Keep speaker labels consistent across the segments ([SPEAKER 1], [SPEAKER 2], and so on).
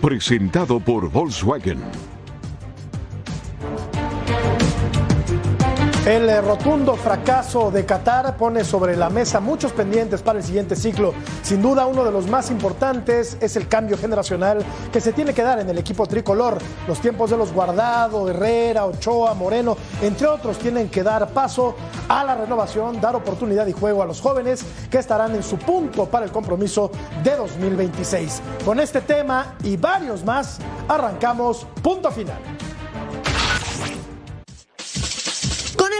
[SPEAKER 1] presentado por Volkswagen.
[SPEAKER 2] El eh, rotundo fracaso de Qatar pone sobre la mesa muchos pendientes para el siguiente ciclo. Sin duda, uno de los más importantes es el cambio generacional que se tiene que dar en el equipo tricolor. Los tiempos de los Guardado, Herrera, Ochoa, Moreno, entre otros, tienen que dar paso a la renovación, dar oportunidad y juego a los jóvenes que estarán en su punto para el compromiso de 2026. Con este tema y varios más, arrancamos punto final.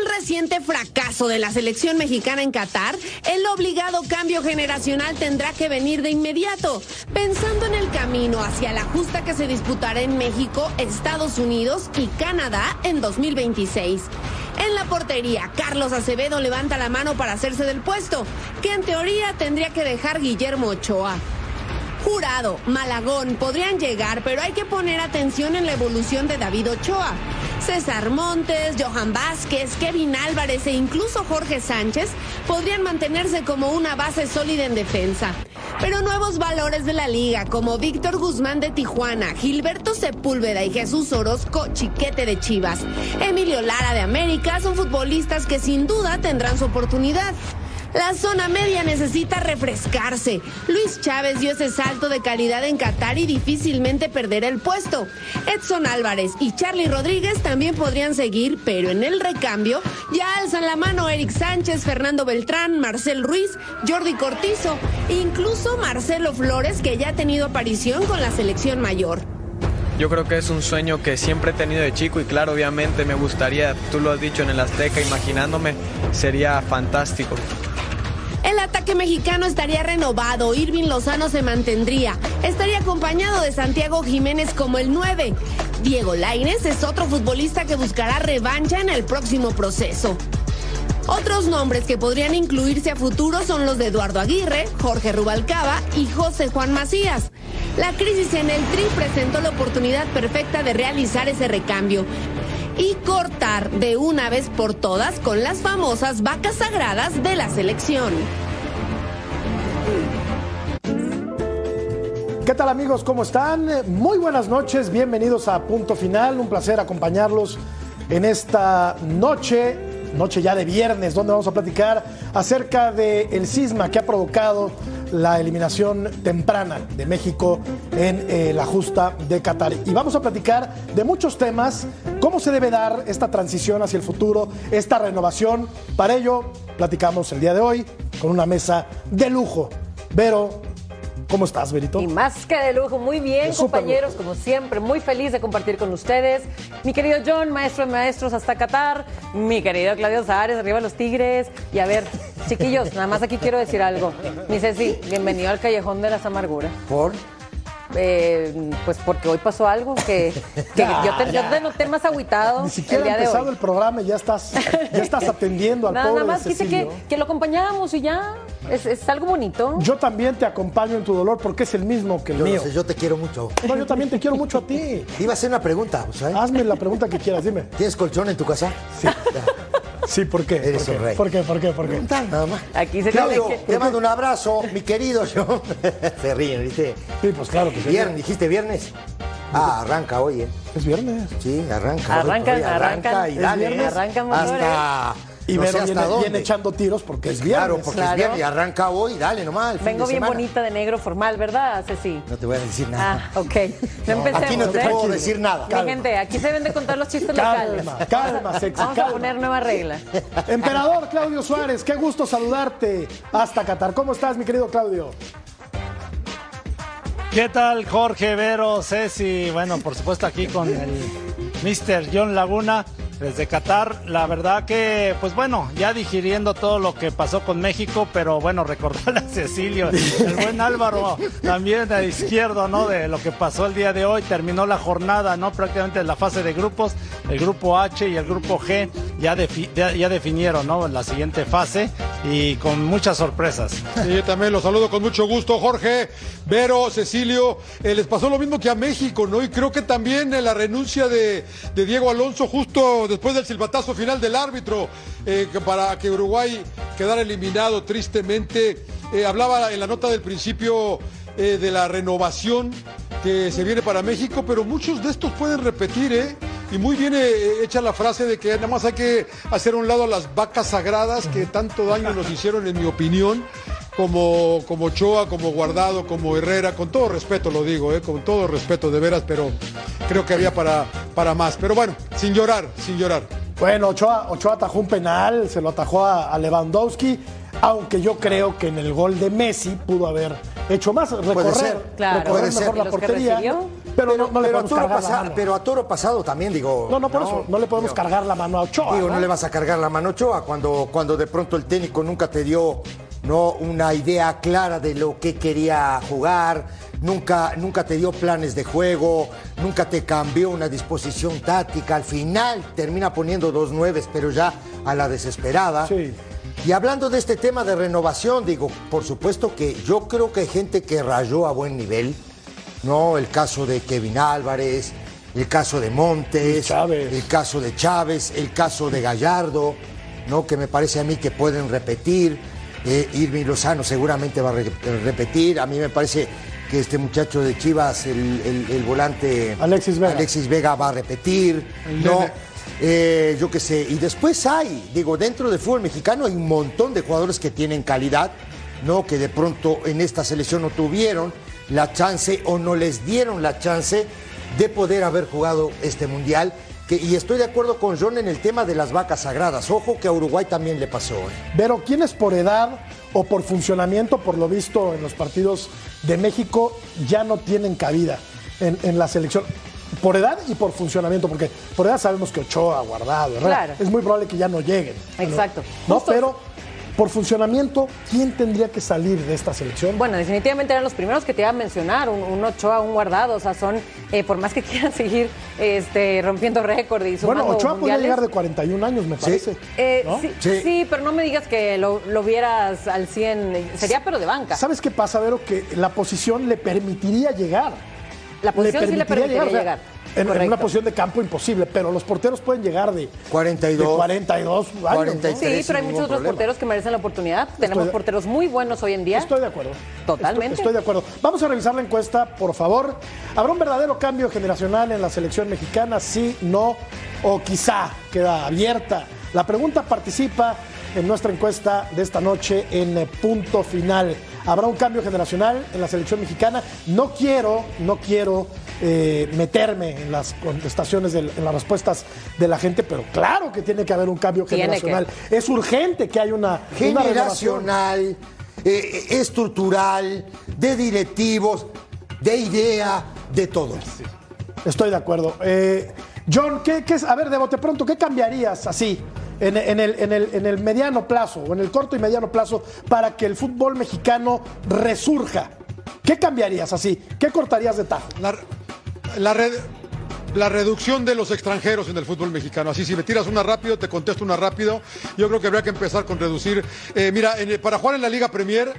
[SPEAKER 3] Reciente fracaso de la selección mexicana en Qatar, el obligado cambio generacional tendrá que venir de inmediato, pensando en el camino hacia la justa que se disputará en México, Estados Unidos y Canadá en 2026. En la portería, Carlos Acevedo levanta la mano para hacerse del puesto, que en teoría tendría que dejar Guillermo Ochoa. Jurado, Malagón podrían llegar, pero hay que poner atención en la evolución de David Ochoa. César Montes, Johan Vázquez, Kevin Álvarez e incluso Jorge Sánchez podrían mantenerse como una base sólida en defensa. Pero nuevos valores de la liga, como Víctor Guzmán de Tijuana, Gilberto Sepúlveda y Jesús Orozco, chiquete de Chivas, Emilio Lara de América, son futbolistas que sin duda tendrán su oportunidad. La zona media necesita refrescarse. Luis Chávez dio ese salto de calidad en Qatar y difícilmente perderá el puesto. Edson Álvarez y Charlie Rodríguez también podrían seguir, pero en el recambio ya alzan la mano Eric Sánchez, Fernando Beltrán, Marcel Ruiz, Jordi Cortizo, incluso Marcelo Flores, que ya ha tenido aparición con la selección mayor.
[SPEAKER 4] Yo creo que es un sueño que siempre he tenido de chico y claro, obviamente me gustaría, tú lo has dicho en el Azteca, imaginándome, sería fantástico.
[SPEAKER 3] El ataque mexicano estaría renovado, Irving Lozano se mantendría, estaría acompañado de Santiago Jiménez como el 9. Diego Lainez es otro futbolista que buscará revancha en el próximo proceso. Otros nombres que podrían incluirse a futuro son los de Eduardo Aguirre, Jorge Rubalcaba y José Juan Macías. La crisis en el Tri presentó la oportunidad perfecta de realizar ese recambio y cortar de una vez por todas con las famosas vacas sagradas de la selección.
[SPEAKER 2] ¿Qué tal amigos? ¿Cómo están? Muy buenas noches, bienvenidos a Punto Final, un placer acompañarlos en esta noche, noche ya de viernes, donde vamos a platicar acerca del el cisma que ha provocado la eliminación temprana de México en eh, la justa de Qatar. Y vamos a platicar de muchos temas, cómo se debe dar esta transición hacia el futuro, esta renovación. Para ello, platicamos el día de hoy con una mesa de lujo. Vero, ¿Cómo estás, Verito?
[SPEAKER 5] Y más que de lujo, muy bien, compañeros, como siempre, muy feliz de compartir con ustedes. Mi querido John, maestro de maestros hasta Qatar, mi querido Claudio Zares, arriba los Tigres. Y a ver, chiquillos, nada más aquí quiero decir algo. Mi Ceci, bienvenido al Callejón de las Amarguras.
[SPEAKER 6] ¿Por?
[SPEAKER 5] Eh, pues porque hoy pasó algo que, yo, te, noté más agüitado.
[SPEAKER 2] Ni siquiera ha empezado el programa y ya estás, ya estás atendiendo al
[SPEAKER 5] nada,
[SPEAKER 2] pobre
[SPEAKER 5] Nada más quise que, que, lo acompañábamos y ya. Es, algo bonito.
[SPEAKER 2] Yo también te acompaño en tu dolor porque es el mismo que el
[SPEAKER 6] yo
[SPEAKER 2] mío.
[SPEAKER 6] yo te quiero mucho.
[SPEAKER 2] No, yo también te quiero mucho a ti.
[SPEAKER 6] Iba a hacer una pregunta,
[SPEAKER 2] Hazme la pregunta que quieras, dime.
[SPEAKER 6] ¿Tienes colchón en tu casa?
[SPEAKER 2] Sí. Sí, ¿por qué?
[SPEAKER 6] Eres
[SPEAKER 2] ¿Por
[SPEAKER 6] un rey.
[SPEAKER 2] ¿Por qué? ¿Por qué? ¿Por qué?
[SPEAKER 6] Nada más.
[SPEAKER 5] Aquí se
[SPEAKER 6] Claudio,
[SPEAKER 5] que...
[SPEAKER 6] te mando un abrazo, mi querido yo. se ríen, ¿viste?
[SPEAKER 2] Sí, pues claro que sí.
[SPEAKER 6] Viernes, dijiste viernes. Ah, arranca hoy, ¿eh?
[SPEAKER 2] Es viernes.
[SPEAKER 6] Sí, arranca.
[SPEAKER 5] Arranca,
[SPEAKER 6] hoy,
[SPEAKER 5] arranca.
[SPEAKER 6] y dale.
[SPEAKER 5] Arranca
[SPEAKER 6] hasta
[SPEAKER 2] Y
[SPEAKER 6] no sé
[SPEAKER 2] viene, echando tiros porque es viernes.
[SPEAKER 6] Claro, porque
[SPEAKER 5] Claro.
[SPEAKER 6] es viernes y arranca hoy, dale nomás. el fin
[SPEAKER 5] Vengo
[SPEAKER 6] de
[SPEAKER 5] bien
[SPEAKER 6] semana.
[SPEAKER 5] bonita de negro formal, ¿verdad, Ceci?
[SPEAKER 6] No te voy a decir nada.
[SPEAKER 5] Ah, ok. No, empecemos,
[SPEAKER 6] Aquí no te
[SPEAKER 5] ¿eh?
[SPEAKER 6] puedo decir nada.
[SPEAKER 5] Mi gente, aquí se deben de contar los chistes locales.
[SPEAKER 2] Calma, calma, sexy,
[SPEAKER 5] Vamos
[SPEAKER 2] calma.
[SPEAKER 5] a poner nueva regla.
[SPEAKER 2] Emperador Claudio Suárez, qué gusto saludarte hasta Qatar. ¿Cómo estás, mi querido Claudio?
[SPEAKER 7] ¿Qué tal, Jorge, Vero, Ceci? Bueno, por supuesto aquí con el Mr. John Laguna desde Qatar. La verdad que, pues bueno, ya digiriendo todo lo que pasó con México, pero bueno, recordarle a Cecilio, el buen Álvaro también a izquierdo, ¿no? De lo que pasó el día de hoy. Terminó la jornada, ¿no? Prácticamente la fase de grupos, el grupo H y el grupo G ya, defi- ya, definieron, ¿no? La siguiente fase y con muchas sorpresas.
[SPEAKER 8] Sí, yo también los saludo con mucho gusto, Jorge, Vero, Cecilio. Eh, les pasó lo mismo que a México, ¿no? Y creo que también eh, la renuncia de Diego Alonso justo después del silbatazo final del árbitro eh, para que Uruguay quedara eliminado tristemente. Eh, hablaba en la nota del principio eh, de la renovación que se viene para México, pero muchos de estos pueden repetir, ¿eh? Y muy bien hecha la frase de que nada más hay que hacer a un lado a las vacas sagradas que tanto daño nos hicieron, en mi opinión, como, como como Guardado, como Herrera, con todo respeto lo digo, con todo respeto de veras, pero creo que había para, para más. Pero bueno, sin llorar, sin llorar.
[SPEAKER 2] Bueno, Ochoa, Ochoa atajó un penal, se lo atajó a, a Lewandowski, aunque yo creo que en el gol de Messi pudo haber hecho más, recorrer,
[SPEAKER 6] ser,
[SPEAKER 5] claro.
[SPEAKER 2] recorrer
[SPEAKER 6] puede ser.
[SPEAKER 2] mejor la
[SPEAKER 5] ¿Y los que
[SPEAKER 2] portería, pero, no, no le
[SPEAKER 6] pero, a toro
[SPEAKER 2] cargar la
[SPEAKER 6] pasa-
[SPEAKER 2] mano.
[SPEAKER 6] pero a toro pasado también, digo.
[SPEAKER 2] no, no, por eso, no le podemos
[SPEAKER 6] Digo,
[SPEAKER 2] cargar la mano a Ochoa.
[SPEAKER 6] Digo,
[SPEAKER 2] ¿no?
[SPEAKER 6] no le vas a cargar la mano a Ochoa cuando, cuando de pronto el técnico nunca te dio no una idea clara de lo que quería jugar, nunca, nunca te dio planes de juego, nunca te cambió una disposición táctica. Al final termina poniendo dos nueves, pero ya a la desesperada.
[SPEAKER 2] Sí.
[SPEAKER 6] Y hablando de este tema de renovación, digo, por supuesto que yo creo que hay gente que rayó a buen nivel, ¿no? El caso de Kevin Álvarez, el caso de Montes,
[SPEAKER 2] Chávez.
[SPEAKER 6] el caso de Chávez, el caso de Gallardo, ¿no? Que me parece a mí que pueden repetir. Eh, Irving Lozano seguramente va a re- repetir. A mí me parece que este muchacho de Chivas, el, el- el volante
[SPEAKER 2] Alexis Vega.
[SPEAKER 6] Alexis Vega va a repetir, ¿no? Eh, yo qué sé, y después hay, digo, dentro del fútbol mexicano hay un montón de jugadores que tienen calidad, ¿no? Que de pronto en esta selección no tuvieron la chance o no les dieron la chance de poder haber jugado este mundial. Que, y estoy de acuerdo con John en el tema de las vacas sagradas. Ojo que a Uruguay también le pasó. ¿eh?
[SPEAKER 2] Pero ¿quiénes por edad o por funcionamiento, por lo visto en los partidos de México, ya no tienen cabida en, en la selección? Por edad y por funcionamiento, porque por edad sabemos que Ochoa, Guardado, Herrera,
[SPEAKER 5] Claro.
[SPEAKER 2] es muy probable que ya no lleguen.
[SPEAKER 5] Exacto.
[SPEAKER 2] No,
[SPEAKER 5] Justo-
[SPEAKER 2] pero por funcionamiento, ¿quién tendría que salir de esta selección?
[SPEAKER 5] Bueno, definitivamente eran los primeros que te iba a mencionar, un, un Ochoa, un Guardado, o sea, son, eh, por más que quieran seguir este, rompiendo récord y sumando
[SPEAKER 2] bueno, Ochoa podría llegar de 41 años, me parece.
[SPEAKER 5] eh,
[SPEAKER 2] ¿no?
[SPEAKER 5] sí,
[SPEAKER 6] Sí.
[SPEAKER 5] sí, pero no me digas que lo, lo vieras al 100, sería pero de banca.
[SPEAKER 2] ¿Sabes qué pasa, Vero? Que la posición le permitiría llegar.
[SPEAKER 5] La posición sí le permitiría
[SPEAKER 2] o sea,
[SPEAKER 5] llegar.
[SPEAKER 2] En, una posición de campo imposible, pero los porteros pueden llegar de
[SPEAKER 6] 42.
[SPEAKER 2] de 42 años. ¿no?
[SPEAKER 6] 43.
[SPEAKER 5] Sí,
[SPEAKER 6] sin
[SPEAKER 5] pero hay muchos otros
[SPEAKER 6] problema.
[SPEAKER 5] porteros que merecen la oportunidad. Tenemos porteros muy buenos hoy en día.
[SPEAKER 2] Estoy de acuerdo.
[SPEAKER 5] Totalmente.
[SPEAKER 2] Estoy, estoy de acuerdo. Vamos a revisar la encuesta, por favor. ¿Habrá un verdadero cambio generacional en la selección mexicana? Sí, no o quizá queda abierta. La pregunta participa en nuestra encuesta de esta noche en eh, punto final. ¿Habrá un cambio generacional en la selección mexicana? No quiero, no quiero eh, meterme en las contestaciones, del- en las respuestas de la gente, pero claro que tiene que haber un cambio generacional. Es urgente que haya una, una renovación.
[SPEAKER 6] generacional, eh, estructural, de directivos, de idea, de todo.
[SPEAKER 2] Estoy de acuerdo. Eh, John, ¿qué, qué es? A ver, de bote pronto, ¿qué cambiarías así en, en el, en el- en el mediano plazo o en el corto y mediano plazo para que el fútbol mexicano resurja? ¿Qué cambiarías así? ¿Qué cortarías de tajo?
[SPEAKER 8] La, la, red- la reducción de los extranjeros en el fútbol mexicano. Así, si me tiras una rápido, te contesto una rápido. Yo creo que habría que empezar con reducir. eh, mira, para jugar en la Liga Premier,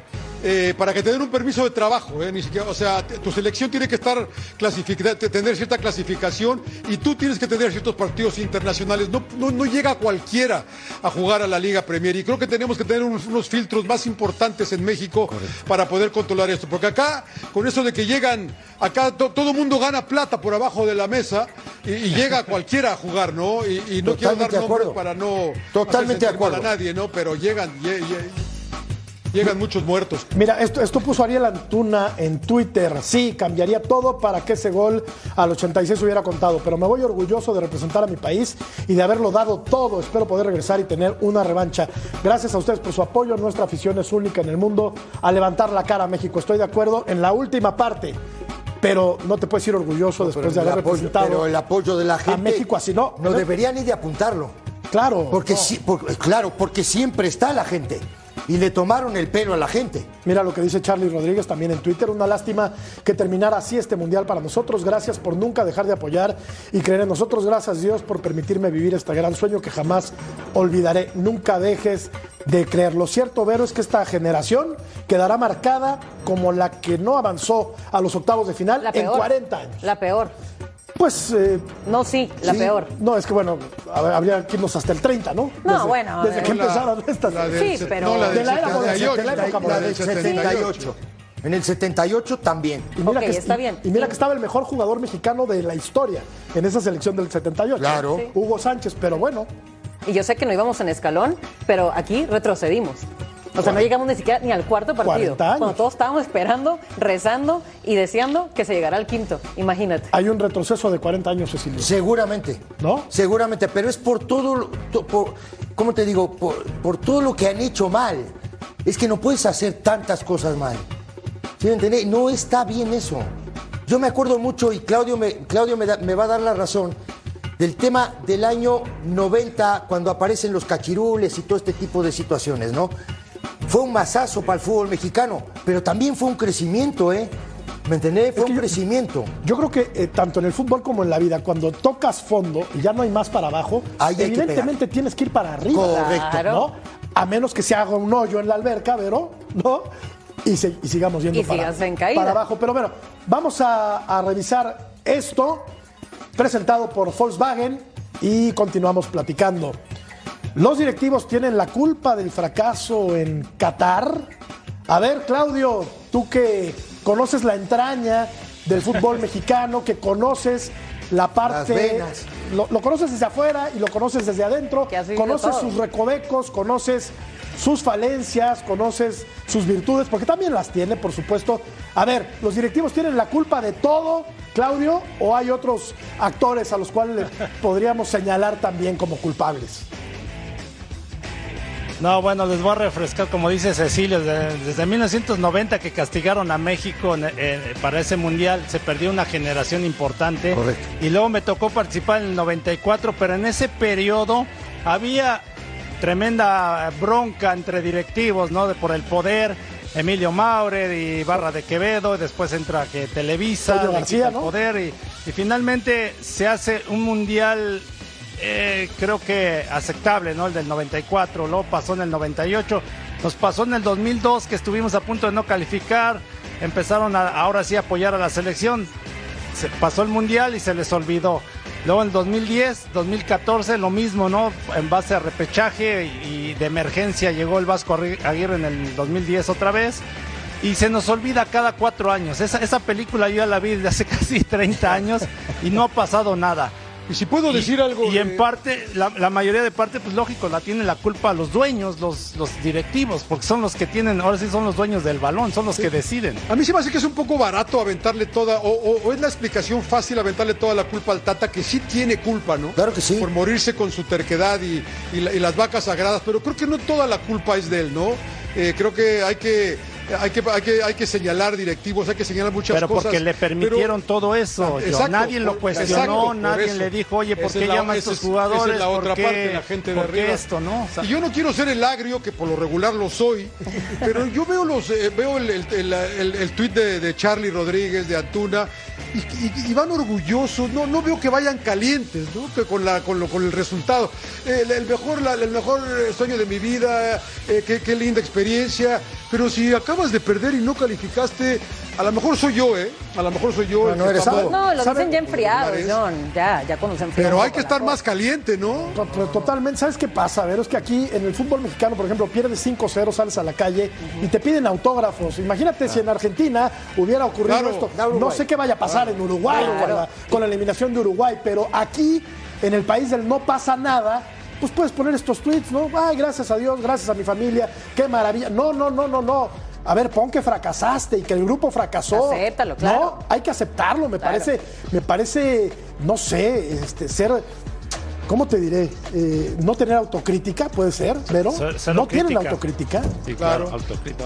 [SPEAKER 8] eh, para que te den un permiso de trabajo, eh, ni siquiera, o sea, tu selección tiene que estar clasificada, tener cierta clasificación y tú tienes que tener ciertos partidos internacionales. No, no, llega cualquiera a jugar a la Liga Premier y creo que tenemos que tener unos, filtros más importantes en México para poder controlar esto, porque acá, con eso de que llegan, acá todo el mundo gana plata por abajo de la mesa y, llega cualquiera a jugar, ¿no? Y, no quiero dar nombres para no
[SPEAKER 6] Totalmente de acuerdo.
[SPEAKER 8] a nadie, ¿no? Pero llegan, Llegan muchos muertos.
[SPEAKER 2] Mira, esto, esto puso Ariel Antuna en Twitter. Sí, cambiaría todo para que ese gol al 86 hubiera contado. Pero me voy orgulloso de representar a mi país y de haberlo dado todo. Espero poder regresar y tener una revancha. Gracias a ustedes por su apoyo. Nuestra afición es única en el mundo a levantar la cara a México. Estoy de acuerdo en la última parte pero no te puedes ir orgulloso después de haber representado
[SPEAKER 6] pero el apoyo de la gente
[SPEAKER 2] a México así no
[SPEAKER 6] no deberían ni de apuntarlo
[SPEAKER 2] claro
[SPEAKER 6] porque sí claro porque siempre está la gente y le tomaron el pelo a la gente.
[SPEAKER 2] Mira lo que dice Charlie Rodríguez también en Twitter. Una lástima que terminara así este mundial para nosotros. Gracias por nunca dejar de apoyar y creer en nosotros. Gracias Dios por permitirme vivir este gran sueño que jamás olvidaré. Nunca dejes de creer. Lo cierto, Vero, es que esta generación quedará marcada como la que no avanzó a los octavos de final en 40 años.
[SPEAKER 5] La peor.
[SPEAKER 2] Pues. Eh,
[SPEAKER 5] no, sí, la peor.
[SPEAKER 2] No, es que bueno, habría que irnos hasta el 30, ¿no?
[SPEAKER 5] No, bueno.
[SPEAKER 2] Desde que empezaron estas.
[SPEAKER 5] sí, pero.
[SPEAKER 8] No, la del,
[SPEAKER 6] 78. En el 78 también.
[SPEAKER 2] Y mira, que, está bien. Y, mira que estaba el mejor jugador mexicano de la historia en esa selección del 78.
[SPEAKER 6] Claro.
[SPEAKER 2] Hugo Sánchez, pero bueno.
[SPEAKER 5] Y yo sé que no íbamos en escalón, pero aquí retrocedimos. O sea, no llegamos ni siquiera ni al cuarto partido. Cuando todos estábamos esperando, rezando y deseando que se llegara al quinto. Imagínate.
[SPEAKER 2] Hay un retroceso de 40 años, Cecilio.
[SPEAKER 6] Seguramente.
[SPEAKER 2] ¿No?
[SPEAKER 6] Seguramente, pero es por todo, por, ¿cómo te digo? Por, todo lo que han hecho mal. Es que no puedes hacer tantas cosas mal. ¿Sí me entendés? No está bien eso. Yo me acuerdo mucho, y Claudio me, Claudio me, me va a dar la razón, del tema del año 90, cuando aparecen los cachirules y todo este tipo de situaciones, ¿no? Fue un masazo para el fútbol mexicano, pero también fue un crecimiento, ¿eh? ¿Me entendés? Fue un crecimiento.
[SPEAKER 2] Yo creo que eh, tanto en el fútbol como en la vida, cuando tocas fondo y ya no hay más para abajo, evidentemente tienes que ir para arriba.
[SPEAKER 6] Correcto.
[SPEAKER 2] ¿no? A menos que se haga un hoyo en la alberca, ¿pero? ¿No? Y, sigamos yendo para, para, abajo. Pero bueno, vamos a, a revisar esto presentado por Volkswagen y continuamos platicando. Los directivos tienen la culpa del fracaso en Qatar. A ver, Claudio, tú que conoces la entraña del fútbol mexicano, que conoces la parte. Lo, lo, conoces desde afuera y lo conoces desde adentro. Conoces sus recovecos, conoces sus falencias, conoces sus virtudes, porque también las tiene, por supuesto. A ver, ¿los directivos tienen la culpa de todo, Claudio, o hay otros actores a los cuales podríamos señalar también como culpables?
[SPEAKER 7] No, bueno, les voy a refrescar, como dice Cecilio, desde, 1990 que castigaron a México para ese mundial, se perdió una generación importante.
[SPEAKER 6] Correcto.
[SPEAKER 7] Y luego me tocó participar en el 94, pero en ese periodo había tremenda bronca entre directivos, ¿no? De, por el poder. Emilio Maurer y Barra de Quevedo, y después entra que Televisa,
[SPEAKER 2] García,
[SPEAKER 7] poder y, y finalmente se hace un mundial eh, creo que aceptable, ¿no? El del 94, luego pasó en el 98, nos pasó en el 2002 que estuvimos a punto de no calificar, empezaron a, ahora sí a apoyar a la selección, se pasó el Mundial y se les olvidó. Luego en 2010, 2014, lo mismo, ¿no? En base a repechaje y de emergencia llegó el Vasco Aguirre en el 2010 otra vez. Y se nos olvida cada cuatro años. Esa, esa película yo ya la vi hace casi 30 años y no ha pasado nada.
[SPEAKER 8] Y si puedo decir algo.
[SPEAKER 7] Y en parte, la, mayoría de parte, pues lógico, la tienen la culpa los dueños, los, los directivos, porque son los que tienen, ahora sí son los dueños del balón, son los que deciden.
[SPEAKER 8] A mí sí me hace que es un poco barato aventarle toda, o, es la explicación fácil aventarle toda la culpa al Tata, que sí tiene culpa, ¿no?
[SPEAKER 6] Claro que sí.
[SPEAKER 8] Por morirse con su terquedad y, y, las vacas sagradas, pero creo que no toda la culpa es de él, ¿no? Eh, creo que hay que hay que, hay que, hay que señalar directivos, hay que señalar muchas
[SPEAKER 7] pero
[SPEAKER 8] cosas.
[SPEAKER 7] Pero porque le permitieron todo eso. nadie lo cuestionó, nadie le dijo, oye, ¿por qué llama a estos jugadores?
[SPEAKER 8] es la otra parte, la gente de arriba.
[SPEAKER 7] esto, no?
[SPEAKER 8] y yo no quiero ser el agrio, que por lo regular lo soy, pero yo veo los eh, veo el, el, el, tuit de, de, Charlie Rodríguez, de Antuna, y, van orgullosos, no, no veo que vayan calientes, ¿no? Que con, la, con, lo, con el resultado. El, mejor, el mejor sueño de mi vida, eh, qué, qué linda experiencia, pero si acabas de perder y no calificaste, a lo mejor soy yo, ¿eh? A lo mejor soy yo.
[SPEAKER 5] No, no, no lo dicen ya enfriados, John. Ya, ya cuando se enfrian.
[SPEAKER 8] Pero hay que estar más caliente, ¿no?
[SPEAKER 2] Totalmente. ¿Sabes qué pasa? A ver, es que aquí en el fútbol mexicano, por ejemplo, pierdes 5-0, sales a la calle y te piden autógrafos. Imagínate si en Argentina hubiera ocurrido esto. No sé qué vaya a pasar en Uruguay con, la, eliminación de Uruguay, pero aquí, en el país del no pasa nada, pues puedes poner estos tweets, ¿no? Ay, gracias a Dios, gracias a mi familia, qué maravilla. No, no, no, no, no. A ver, pon que fracasaste y que el grupo fracasó.
[SPEAKER 5] Acéptalo, claro.
[SPEAKER 2] No, hay que aceptarlo, me parece, me parece, no sé, este, ser ¿cómo te diré? Eh, no tener autocrítica, puede ser, pero no tienen autocrítica.
[SPEAKER 7] Sí, claro, autocrítica.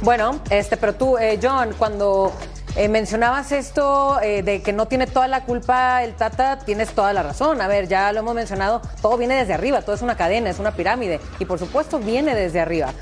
[SPEAKER 5] Bueno, este, pero tú, eh, John, cuando eh, mencionabas esto de que no tiene toda la culpa el Tata, tienes toda la razón. A ver, ya lo hemos mencionado, todo viene desde arriba, todo es una cadena, es una pirámide y por supuesto viene desde arriba.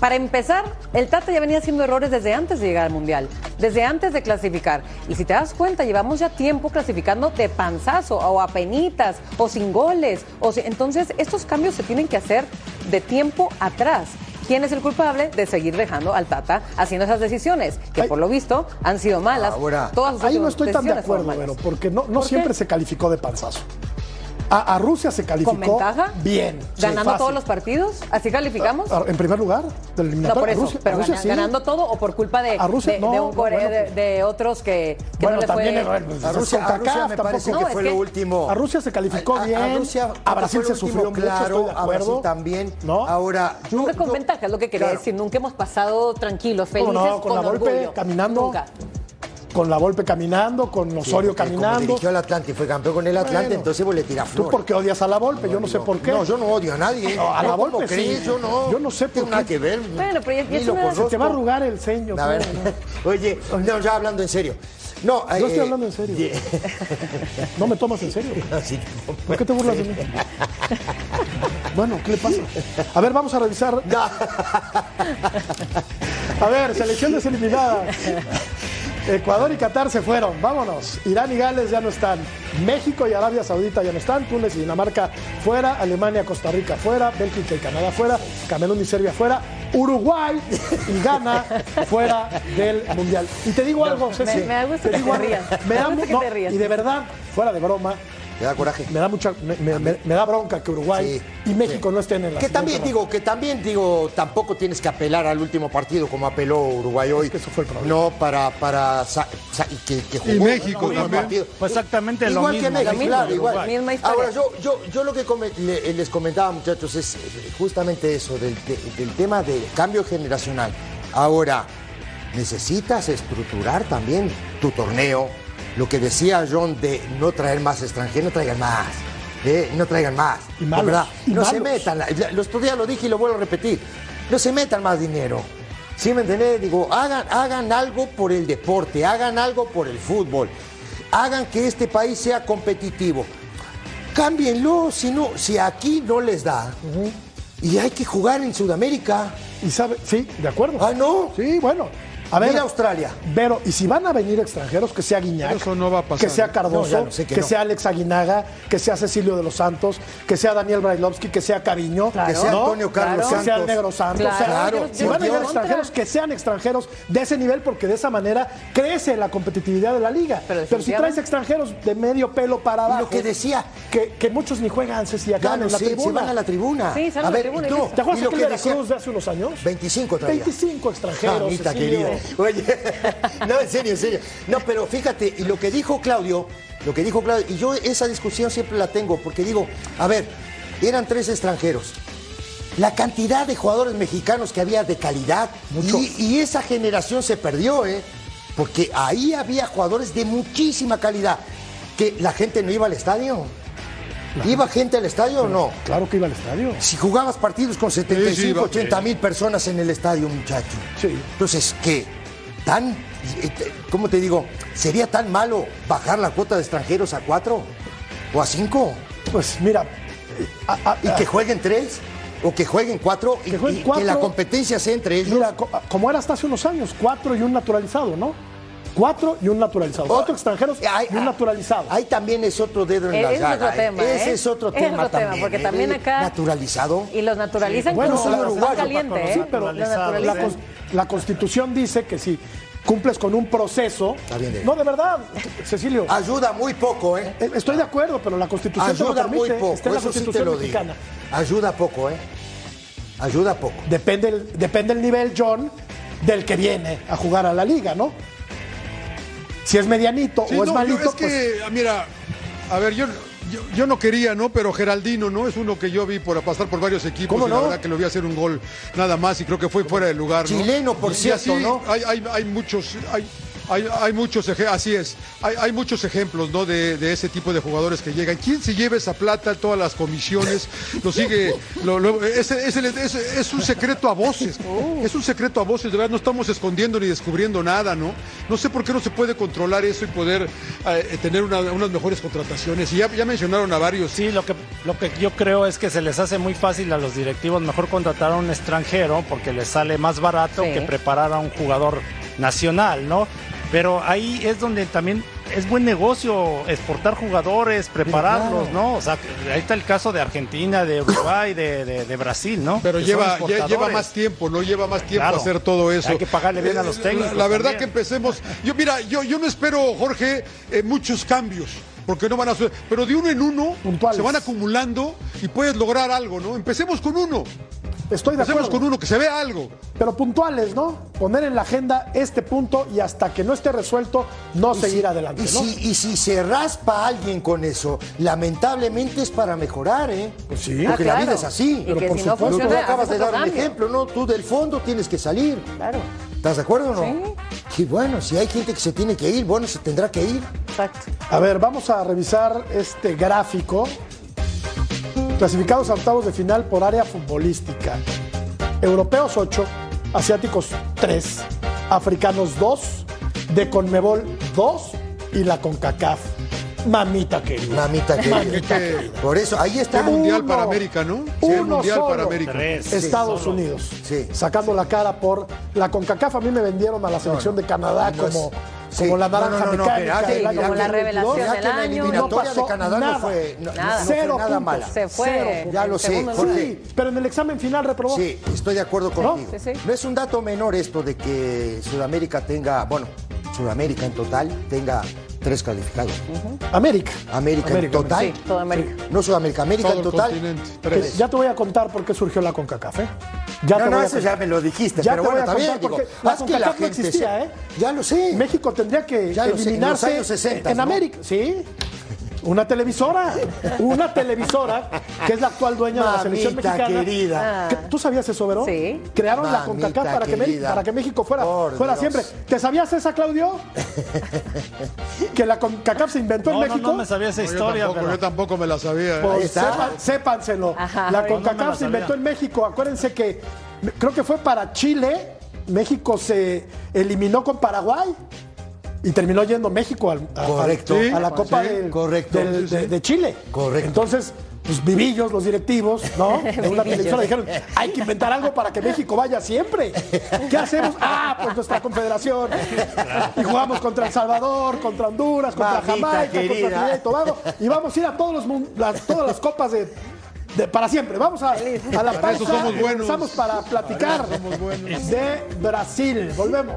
[SPEAKER 5] Para empezar, el Tata ya venía haciendo errores desde antes de llegar al Mundial, desde antes de clasificar. Y si te das cuenta, llevamos ya tiempo clasificando de panzazo o a penitas o sin goles. O entonces, estos cambios se tienen que hacer de tiempo atrás. ¿Quién es el culpable de seguir dejando al Tata haciendo esas decisiones? Que por lo visto han sido malas.
[SPEAKER 2] Ahora, ahí no estoy tan de acuerdo, pero porque no, no siempre se calificó de panzazo. A, Rusia se calificó.
[SPEAKER 5] ¿Con ventaja?
[SPEAKER 2] Bien.
[SPEAKER 5] ¿Ganando todos los partidos? ¿Así calificamos?
[SPEAKER 2] En primer lugar,
[SPEAKER 5] del eliminatorio. No, por eso, Rusia, pero Rusia, ganando todo o por culpa de, Rusia, de, no, de, un Corea, de, otros que, que
[SPEAKER 2] bueno,
[SPEAKER 5] no le
[SPEAKER 2] también
[SPEAKER 5] fue...
[SPEAKER 2] A Rusia, a Rusia me parece que fue lo último. A Rusia se calificó bien. A, Rusia, a Brasil se sufrió claro, mucho, a Brasil
[SPEAKER 6] también. ¿No? Ahora,
[SPEAKER 5] yo, nunca con ventaja, es lo que quería decir. Nunca hemos pasado tranquilos, felices, no,
[SPEAKER 2] con, la golpe, caminando. Nunca con la Volpe caminando, con Osorio caminando. Como
[SPEAKER 6] dirigió al Atlante y fue campeón con el Atlante, entonces vos le tiras
[SPEAKER 2] flores. ¿Tú por qué odias a la Volpe? yo no, sé por qué.
[SPEAKER 6] No, yo no odio a nadie.
[SPEAKER 2] a la Volpe sí.
[SPEAKER 6] Yo no.
[SPEAKER 2] Yo no sé por
[SPEAKER 6] qué. nada que ver.
[SPEAKER 5] Bueno, pero ya, ya
[SPEAKER 2] se te va a arrugar el ceño.
[SPEAKER 6] Oye, no, ya hablando en serio. No,
[SPEAKER 2] yo estoy eh, hablando en serio. ¿No me tomas en serio? ¿Por qué te burlas de mí? Bueno, ¿qué le pasa? A ver, vamos a revisar. A ver, selección deseliminada. Ecuador y Qatar se fueron, vámonos. Irán y Gales ya no están. México y Arabia Saudita ya no están. Túnez y Dinamarca fuera. Alemania, Costa Rica fuera. Bélgica y Canadá fuera. Camerún y Serbia fuera. Uruguay y Ghana fuera del Mundial. Y te digo algo, Ceci.
[SPEAKER 5] Me, me gusta que te rías.
[SPEAKER 2] Me da, y de verdad, fuera de broma,
[SPEAKER 6] me da coraje.
[SPEAKER 2] Me da mucha, me, da bronca que Uruguay y México no estén en la
[SPEAKER 6] Que también digo, que también digo, tampoco tienes que apelar al último partido como apeló Uruguay hoy.
[SPEAKER 2] eso fue el problema.
[SPEAKER 6] No para, para que, que
[SPEAKER 8] jugó y México
[SPEAKER 7] también. Pues exactamente lo mismo.
[SPEAKER 6] Que México, claro, igual. Ahora yo, yo, yo lo que les comentaba muchachos es justamente eso del, del tema del cambio generacional. Ahora necesitas estructurar también tu torneo lo que decía John de no traer más extranjeros, no traigan más. ¿eh? No traigan más.
[SPEAKER 2] Y ¿verdad?
[SPEAKER 6] no se metan. Los días lo dije y lo vuelvo a repetir. No se metan más dinero. ¿Sí me entendés? Digo, hagan, hagan algo por el deporte, hagan algo por el fútbol. Hagan que este país sea competitivo. Cámbienlo, si no, si aquí no les da. Y hay que jugar en Sudamérica.
[SPEAKER 2] Y sabe, sí, de acuerdo.
[SPEAKER 6] Ah, no.
[SPEAKER 2] Sí, bueno. A ver,
[SPEAKER 6] Australia.
[SPEAKER 2] Pero, y si van a venir extranjeros, que sea Guiñac, que sea Cardoso, que, sea Alex Aguinaga, que sea Cecilio de los Santos, que sea Daniel Brailovsky, que sea Cariño,
[SPEAKER 6] que sea Antonio Carlos
[SPEAKER 2] que sea el Negro Santos.
[SPEAKER 6] Claro.
[SPEAKER 2] si van a venir extranjeros, que sean extranjeros de ese nivel, porque de esa manera crece la competitividad de la liga. Pero, si traes extranjeros de medio pelo para abajo.
[SPEAKER 6] lo que decía.
[SPEAKER 2] Que, que muchos ni juegan, Ceci, acá en la tribuna.
[SPEAKER 6] Se van a la tribuna.
[SPEAKER 5] Sí, a, ver, tribuna.
[SPEAKER 2] ¿Te acuerdas que, de Cruz de hace unos años?
[SPEAKER 6] 25 traía.
[SPEAKER 2] 25 extranjeros.
[SPEAKER 6] Oye, no, en serio, en serio. No, pero fíjate, y lo que dijo Claudio, lo que dijo Claudio, y yo esa discusión siempre la tengo, porque digo, a ver, eran tres extranjeros. La cantidad de jugadores mexicanos que había de calidad, y, y, esa generación se perdió, ¿eh? Porque ahí había jugadores de muchísima calidad, que la gente no iba al estadio. ¿Iba gente al estadio o no?
[SPEAKER 2] Claro que iba al estadio.
[SPEAKER 6] Si jugabas partidos con 75, 80 mil personas en el estadio, muchacho.
[SPEAKER 2] Sí.
[SPEAKER 6] Entonces, ¿qué? ¿Tan, cómo te digo? ¿Sería tan malo bajar la cuota de extranjeros a cuatro o a cinco?
[SPEAKER 2] Pues mira.
[SPEAKER 6] ¿Y que jueguen tres? ¿O que jueguen cuatro? Que y, que la competencia sea entre ellos.
[SPEAKER 2] Mira, como era hasta hace unos años, cuatro y un naturalizado, ¿no? Cuatro y un naturalizado. Cuatro extranjeros y un naturalizado.
[SPEAKER 6] Ahí también es otro dedo en la
[SPEAKER 5] Ese es
[SPEAKER 6] llaga.
[SPEAKER 5] otro
[SPEAKER 6] ¿eh?
[SPEAKER 5] tema.
[SPEAKER 6] Ese
[SPEAKER 5] ¿eh?
[SPEAKER 6] es otro
[SPEAKER 5] Es
[SPEAKER 6] tema
[SPEAKER 5] otro
[SPEAKER 6] también.
[SPEAKER 5] porque
[SPEAKER 6] ¿eh?
[SPEAKER 5] también acá.
[SPEAKER 6] Naturalizado.
[SPEAKER 5] Y los naturalizan
[SPEAKER 2] Bueno,
[SPEAKER 5] como
[SPEAKER 2] la-
[SPEAKER 5] los
[SPEAKER 2] la-
[SPEAKER 5] más caliente, ¿eh?
[SPEAKER 2] Sí, pero la, cons- la Constitución dice que si cumples con un proceso.
[SPEAKER 6] Está bien, David.
[SPEAKER 2] No, de verdad, Cecilio.
[SPEAKER 6] Ayuda muy poco, ¿eh?
[SPEAKER 2] Eh, Estoy de acuerdo, pero la Constitución te lo
[SPEAKER 6] Ayuda muy
[SPEAKER 2] permite.
[SPEAKER 6] poco,
[SPEAKER 2] Está en la
[SPEAKER 6] eso sí te
[SPEAKER 2] Constitución
[SPEAKER 6] digo.
[SPEAKER 2] mexicana.
[SPEAKER 6] Ayuda poco, ¿eh? Ayuda poco.
[SPEAKER 2] Depende el, depende el nivel, John, del que viene a jugar a la liga, ¿no? Si es medianito
[SPEAKER 8] Sí,
[SPEAKER 2] o es
[SPEAKER 8] no, yo-
[SPEAKER 2] malito,
[SPEAKER 8] es que,
[SPEAKER 2] pues.
[SPEAKER 8] mira, a ver, yo, yo, yo no quería, ¿no? Pero Geraldino, ¿no? Es uno que yo vi por pasar por varios equipos
[SPEAKER 2] ¿Cómo
[SPEAKER 8] y la
[SPEAKER 2] no?
[SPEAKER 8] verdad que lo vi hacer un gol nada más y creo que fue fuera de lugar, ¿no?
[SPEAKER 6] Chileno, por
[SPEAKER 8] Y- y
[SPEAKER 6] cierto,
[SPEAKER 8] así
[SPEAKER 6] ¿no?
[SPEAKER 8] Hay, hay, hay muchos, hay, hay, hay muchos eje- así es, hay, hay muchos ejemplos, ¿no? De, de ese tipo de jugadores que llegan. ¿Quién se lleva esa plata, todas las comisiones? Lo sigue, lo, lo- es, es es- es un secreto a voces, es un secreto a voces, de verdad no estamos escondiendo ni descubriendo nada, ¿no? No sé por qué no se puede controlar eso y poder eh, tener una- unas mejores contrataciones. Y ya, ya mencionaron a varios.
[SPEAKER 7] Sí, lo que, lo que yo creo es que se les hace muy fácil a los directivos mejor contratar a un extranjero porque les sale más barato
[SPEAKER 5] Sí.
[SPEAKER 7] que preparar a un jugador nacional, ¿no? Pero ahí es donde también es buen negocio exportar jugadores, prepararlos,
[SPEAKER 6] claro.
[SPEAKER 7] ¿no? O sea, ahí está el caso de Argentina, de Uruguay, de, de- de Brasil, ¿no?
[SPEAKER 8] Pero
[SPEAKER 7] Que
[SPEAKER 8] lleva, lleva más tiempo, ¿no? Lleva más tiempo
[SPEAKER 7] Claro.
[SPEAKER 8] hacer todo eso.
[SPEAKER 7] Hay que pagarle bien a los
[SPEAKER 8] Eh,
[SPEAKER 7] técnicos
[SPEAKER 8] La, la verdad
[SPEAKER 7] también.
[SPEAKER 8] que empecemos. Yo, mira, yo, yo no espero, Jorge, eh, muchos cambios. Porque no van a suceder. Pero de uno en uno
[SPEAKER 2] Puntuales.
[SPEAKER 8] se van acumulando y puedes lograr algo, ¿no? Empecemos con uno.
[SPEAKER 2] Estoy de
[SPEAKER 8] Empecemos
[SPEAKER 2] acuerdo.
[SPEAKER 8] con uno, que se vea algo.
[SPEAKER 2] Pero puntuales, ¿no? Poner en la agenda este punto y hasta que no esté resuelto, no
[SPEAKER 6] Y
[SPEAKER 2] seguir
[SPEAKER 6] si-
[SPEAKER 2] adelante,
[SPEAKER 6] y
[SPEAKER 2] ¿no?
[SPEAKER 6] Si, y si se raspa alguien con eso, lamentablemente es para mejorar, ¿eh?
[SPEAKER 2] Pues sí.
[SPEAKER 6] Porque
[SPEAKER 5] Ah,
[SPEAKER 6] la vida es así.
[SPEAKER 5] Y que
[SPEAKER 2] por
[SPEAKER 5] si no
[SPEAKER 2] supuesto.
[SPEAKER 6] Tú
[SPEAKER 5] funciona,
[SPEAKER 6] acabas de dar un
[SPEAKER 5] cambio.
[SPEAKER 6] ejemplo, ¿no? Tú del fondo tienes que salir.
[SPEAKER 5] Claro,
[SPEAKER 6] ¿Estás de acuerdo o no? Sí. bueno, si hay gente que se tiene que ir, bueno, se tendrá que ir.
[SPEAKER 5] exacto.
[SPEAKER 2] A ver, vamos a revisar este gráfico. Clasificados a octavos de final por área futbolística. Europeos 8, asiáticos 3, africanos 2, de Conmebol 2 y la CONCACAF. Mamita querida.
[SPEAKER 6] Mamita querida.
[SPEAKER 2] Mamita querida.
[SPEAKER 6] Por eso, ahí está.
[SPEAKER 8] mundial
[SPEAKER 2] Uno.
[SPEAKER 8] para América, ¿no? Sí, el
[SPEAKER 2] Uno
[SPEAKER 8] mundial
[SPEAKER 2] solo.
[SPEAKER 8] para América.
[SPEAKER 7] Tres.
[SPEAKER 2] Estados
[SPEAKER 7] solo.
[SPEAKER 2] Unidos.
[SPEAKER 6] Sí.
[SPEAKER 2] Sacando la cara por la CONCACAF. A mí me vendieron a la selección de Canadá
[SPEAKER 6] No
[SPEAKER 2] como,
[SPEAKER 6] sí.
[SPEAKER 2] como la
[SPEAKER 6] No, no,
[SPEAKER 2] naranja
[SPEAKER 6] no, no,
[SPEAKER 2] mecánica
[SPEAKER 6] sí,
[SPEAKER 5] como la
[SPEAKER 2] 2022.
[SPEAKER 5] revelación
[SPEAKER 6] Ya
[SPEAKER 5] del
[SPEAKER 6] la
[SPEAKER 5] año.
[SPEAKER 6] eliminatoria
[SPEAKER 2] No pasó
[SPEAKER 6] de Canadá
[SPEAKER 2] nada.
[SPEAKER 6] no fue, no,
[SPEAKER 5] Nada.
[SPEAKER 6] no fue
[SPEAKER 2] Cero
[SPEAKER 6] nada
[SPEAKER 2] puntos.
[SPEAKER 6] mala.
[SPEAKER 5] Se fue.
[SPEAKER 2] Cero.
[SPEAKER 6] Ya lo sé.
[SPEAKER 2] Sí, pero en el examen final reprobó.
[SPEAKER 6] Sí, estoy de acuerdo contigo.
[SPEAKER 5] Sí, sí.
[SPEAKER 6] No es un dato menor esto de que Sudamérica tenga, bueno, Sudamérica en total tenga tres calificados.
[SPEAKER 2] América.
[SPEAKER 6] América, en total.
[SPEAKER 5] Sí, toda América.
[SPEAKER 6] No Sudamérica, América
[SPEAKER 8] Todo
[SPEAKER 6] en total.
[SPEAKER 8] Tres.
[SPEAKER 2] ya te voy a contar por qué surgió la CONCACAF, ¿eh? Ya
[SPEAKER 6] no,
[SPEAKER 2] te
[SPEAKER 6] no,
[SPEAKER 2] voy a
[SPEAKER 6] eso
[SPEAKER 2] contar.
[SPEAKER 6] ya me lo dijiste,
[SPEAKER 2] Ya
[SPEAKER 6] pero
[SPEAKER 2] te voy
[SPEAKER 6] bueno,
[SPEAKER 2] a
[SPEAKER 6] está bien,
[SPEAKER 2] contar
[SPEAKER 6] digo,
[SPEAKER 2] porque la
[SPEAKER 6] haz que la
[SPEAKER 2] no existía,
[SPEAKER 6] se-
[SPEAKER 2] ¿eh?
[SPEAKER 6] Ya lo sé.
[SPEAKER 2] México tendría que
[SPEAKER 6] Ya lo sé, en los
[SPEAKER 2] eliminarse
[SPEAKER 6] años 60,
[SPEAKER 2] en
[SPEAKER 6] ¿no?
[SPEAKER 2] América. Sí. Una televisora, una televisora que es la actual dueña de la selección mexicana.
[SPEAKER 6] querida.
[SPEAKER 2] ¿Qué- ¿Tú sabías eso, Vero?
[SPEAKER 5] Sí.
[SPEAKER 2] Crearon la
[SPEAKER 6] Mamita
[SPEAKER 2] CONCACAF para que, Me-
[SPEAKER 6] querida.
[SPEAKER 2] para que México fuera,
[SPEAKER 6] Por
[SPEAKER 2] fuera
[SPEAKER 6] Dios.
[SPEAKER 2] siempre. ¿Te sabías esa, Claudio? que la CONCACAF se inventó
[SPEAKER 7] No,
[SPEAKER 2] en
[SPEAKER 7] no,
[SPEAKER 2] México.
[SPEAKER 7] no me sabía esa
[SPEAKER 8] No, yo,
[SPEAKER 7] historia,
[SPEAKER 8] tampoco,
[SPEAKER 7] pero-
[SPEAKER 8] yo tampoco me la sabía. ¿eh?
[SPEAKER 2] Pues
[SPEAKER 6] está.
[SPEAKER 2] sépanselo.
[SPEAKER 5] Ajá.
[SPEAKER 2] la
[SPEAKER 5] No,
[SPEAKER 7] no me
[SPEAKER 2] CONCACAF
[SPEAKER 7] la
[SPEAKER 2] se inventó en México. Acuérdense que creo que fue para Chile. México se eliminó con Paraguay. Y terminó yendo México al- a,
[SPEAKER 6] Correcto.
[SPEAKER 2] a- a la Copa
[SPEAKER 8] sí,
[SPEAKER 2] del-
[SPEAKER 6] correcto.
[SPEAKER 2] del-
[SPEAKER 6] Sí,
[SPEAKER 2] de, Chile.
[SPEAKER 6] Correcto.
[SPEAKER 2] Entonces, pues vivillos, los directivos, ¿no? De una televisora dijeron, hay que inventar algo para que México vaya siempre. ¿Qué hacemos? Ah, pues nuestra confederación. Y jugamos contra El Salvador, contra Honduras, contra
[SPEAKER 6] Mamita
[SPEAKER 2] Jamaica, contra. Trinidad y Tobago. Y vamos a ir a todos los, las- todas las copas de, de- para siempre. Vamos a, a la pausa
[SPEAKER 8] somos
[SPEAKER 2] y
[SPEAKER 8] buenos.
[SPEAKER 2] regresamos para platicar de Brasil. Volvemos.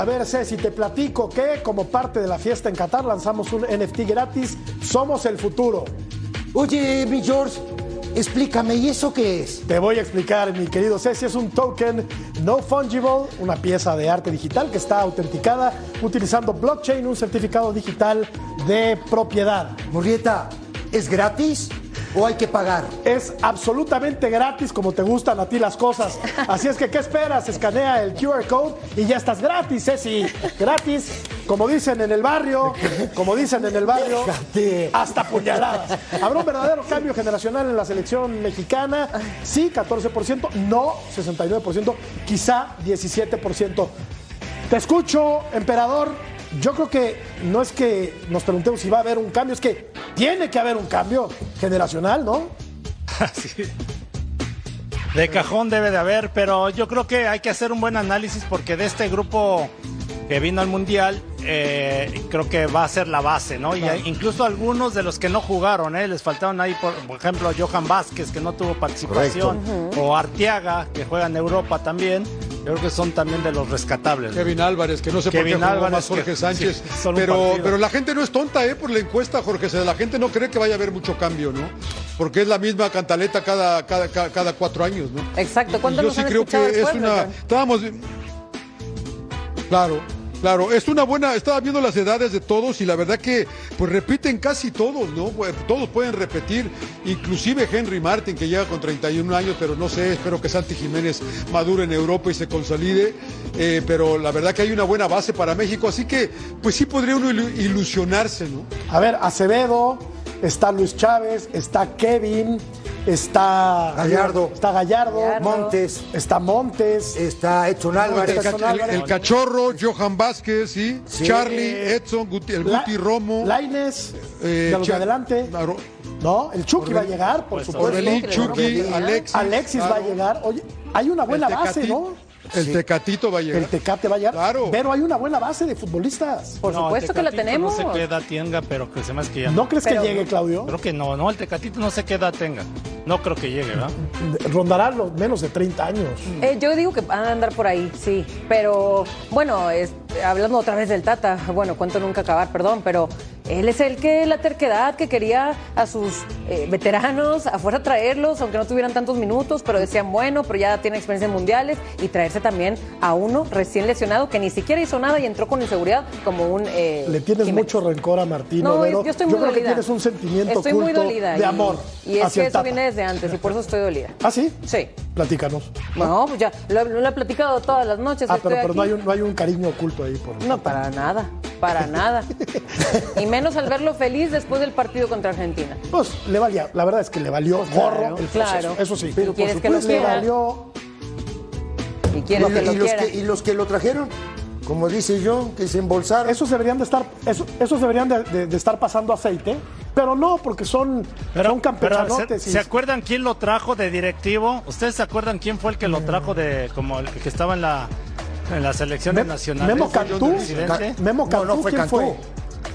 [SPEAKER 2] A ver, Ceci, te platico que como parte de la fiesta en Qatar lanzamos un NFT gratis. Somos el futuro.
[SPEAKER 6] Oye, mi George, Explícame, ¿y eso qué es?
[SPEAKER 2] Te voy a explicar, mi querido Ceci, es un token no fungible, una pieza de arte digital que está autenticada utilizando blockchain, un certificado digital de propiedad.
[SPEAKER 6] Murrieta, ¿es gratis o hay que pagar?
[SPEAKER 2] Es absolutamente gratis como te gustan a ti las cosas. Así es que, ¿qué esperas? Escanea el QR code y ya estás gratis, Ceci. Gratis, como dicen en el barrio, como dicen en el barrio, hasta puñaladas. ¿Habrá un verdadero cambio generacional en la selección mexicana? Sí, 14%, no 69%, quizá 17%. Te escucho, emperador. Yo creo que no es que nos preguntemos si va a haber un cambio, es que tiene que haber un cambio generacional, ¿no?
[SPEAKER 7] Sí. De cajón debe de haber, pero yo creo que hay que hacer un buen análisis porque de este grupo que vino al Mundial, eh, creo que va a ser la base, ¿no? Y incluso algunos de los que no jugaron, ¿eh? Les faltaron ahí, por, por ejemplo, Johan Vázquez, que no tuvo participación,
[SPEAKER 8] Correcto.
[SPEAKER 7] o Arteaga, que juega en Europa también. Yo creo que son también de los rescatables. ¿no?
[SPEAKER 8] Kevin Álvarez, que no sé
[SPEAKER 7] Kevin
[SPEAKER 8] por qué jugó
[SPEAKER 7] Álvarez,
[SPEAKER 8] más Jorge
[SPEAKER 7] que-
[SPEAKER 8] Sánchez.
[SPEAKER 7] sí,
[SPEAKER 8] pero, pero la gente no es tonta, ¿eh? Por la encuesta, Jorge. La gente no cree que vaya a haber mucho cambio, ¿no? Porque es la misma cantaleta cada, cada, cada, cada cuatro años, ¿no?
[SPEAKER 5] Exacto.
[SPEAKER 8] Y
[SPEAKER 5] ¿Cuánto
[SPEAKER 8] yo
[SPEAKER 5] nos
[SPEAKER 8] sí
[SPEAKER 5] han
[SPEAKER 8] creo que es
[SPEAKER 5] pueblo,
[SPEAKER 8] una. Estábamos. Claro, claro. Es una buena. Estaba viendo las edades de todos y la verdad que pues repiten casi todos, ¿no? Todos pueden repetir. Inclusive Henry Martin, que llega con 31 años, pero no sé, espero que Santi Jiménez madure en Europa y se consolide. Eh, pero la verdad que hay una buena base para México, así que pues sí podría uno ilu- ilusionarse, ¿no?
[SPEAKER 2] A ver, Acevedo, está Luis Chávez, está Kevin, está
[SPEAKER 6] Gallardo.
[SPEAKER 2] está Gallardo,
[SPEAKER 5] Gallardo.
[SPEAKER 6] Montes,
[SPEAKER 2] está Montes,
[SPEAKER 6] está Edson Álvarez.
[SPEAKER 8] El, ca- el- el cachorro, Johan Vázquez, ¿sí?
[SPEAKER 6] Sí.
[SPEAKER 8] Charlie, Edson, Guti- el
[SPEAKER 2] La-
[SPEAKER 8] Guti Romo.
[SPEAKER 2] Lainez,
[SPEAKER 8] eh,
[SPEAKER 2] de los de
[SPEAKER 8] Cha-
[SPEAKER 2] adelante.
[SPEAKER 8] Claro.
[SPEAKER 2] No, el Chucky va a llegar, por supuesto.
[SPEAKER 8] Orbelín,
[SPEAKER 5] le
[SPEAKER 8] Chucky,
[SPEAKER 5] Orbelín.
[SPEAKER 8] Alexis.
[SPEAKER 2] Alexis va a llegar. Oye, hay una buena base, ¿no?
[SPEAKER 8] El Tecatito va a llegar.
[SPEAKER 2] El Tecate va a llegar.
[SPEAKER 8] Claro.
[SPEAKER 2] Pero hay una buena base de futbolistas.
[SPEAKER 5] Por
[SPEAKER 7] No,
[SPEAKER 5] supuesto que la tenemos.
[SPEAKER 7] No sé qué edad tenga, pero que se me hace que ya.
[SPEAKER 2] ¿No crees
[SPEAKER 5] Pero-
[SPEAKER 2] que llegue, Claudio?
[SPEAKER 7] Creo que no, no, el Tecatito no sé qué edad tenga. No creo que llegue, ¿verdad?
[SPEAKER 2] Rondará los menos de 30 años.
[SPEAKER 5] Eh, yo digo que van a andar por ahí, sí. Pero bueno, es- hablando otra vez del Tata, bueno, cuento nunca acabar, perdón, pero él es el que la terquedad que quería a sus eh, veteranos a fuerza traerlos, aunque no tuvieran tantos minutos, pero decían, bueno, pero ya tiene experiencia en mundiales y traerse también a uno recién lesionado que ni siquiera hizo nada y entró con inseguridad como un. eh,
[SPEAKER 2] Le tienes
[SPEAKER 5] Jiménez.
[SPEAKER 2] mucho rencor a Martín
[SPEAKER 5] No, yo estoy muy
[SPEAKER 2] creo que
[SPEAKER 5] dolida.
[SPEAKER 2] tienes un sentimiento
[SPEAKER 5] Estoy muy dolida.
[SPEAKER 2] de
[SPEAKER 5] y-
[SPEAKER 2] amor.
[SPEAKER 5] Y es
[SPEAKER 2] hacia
[SPEAKER 5] que eso viene desde antes y por eso estoy dolida.
[SPEAKER 2] ¿Ah, sí?
[SPEAKER 5] Sí.
[SPEAKER 2] Platícanos.
[SPEAKER 5] No, pues ya, lo, lo he platicado todas las noches.
[SPEAKER 2] Ah, pero, pero no, hay un, no hay un cariño oculto ahí por
[SPEAKER 5] No, para nada, para nada. y menos al verlo feliz después del partido contra Argentina.
[SPEAKER 2] Pues le valía, la verdad es que le valió
[SPEAKER 5] Pues
[SPEAKER 2] gorro
[SPEAKER 5] claro,
[SPEAKER 2] el proceso.
[SPEAKER 5] claro.
[SPEAKER 2] Eso sí.
[SPEAKER 5] Pero ¿quieres que lo
[SPEAKER 2] le valió.
[SPEAKER 5] Y quiero
[SPEAKER 6] ¿Y,
[SPEAKER 5] que lo
[SPEAKER 6] y los que, y los que lo trajeron? Como dice John, que se embolsaron.
[SPEAKER 2] Esos deberían de estar, eso- esos deberían de, de- de estar pasando aceite, pero no, porque son, son
[SPEAKER 7] Pero. ¿se,
[SPEAKER 2] y-
[SPEAKER 7] se acuerdan quién lo trajo de directivo? ¿Ustedes se acuerdan quién fue el que lo trajo de como el que estaba en la en las selecciones
[SPEAKER 2] Mem-
[SPEAKER 7] nacionales?
[SPEAKER 2] Memo Cantú. Memo
[SPEAKER 6] No,
[SPEAKER 2] Cantú,
[SPEAKER 6] no fue
[SPEAKER 2] ¿quién
[SPEAKER 6] Cantú.
[SPEAKER 2] fue?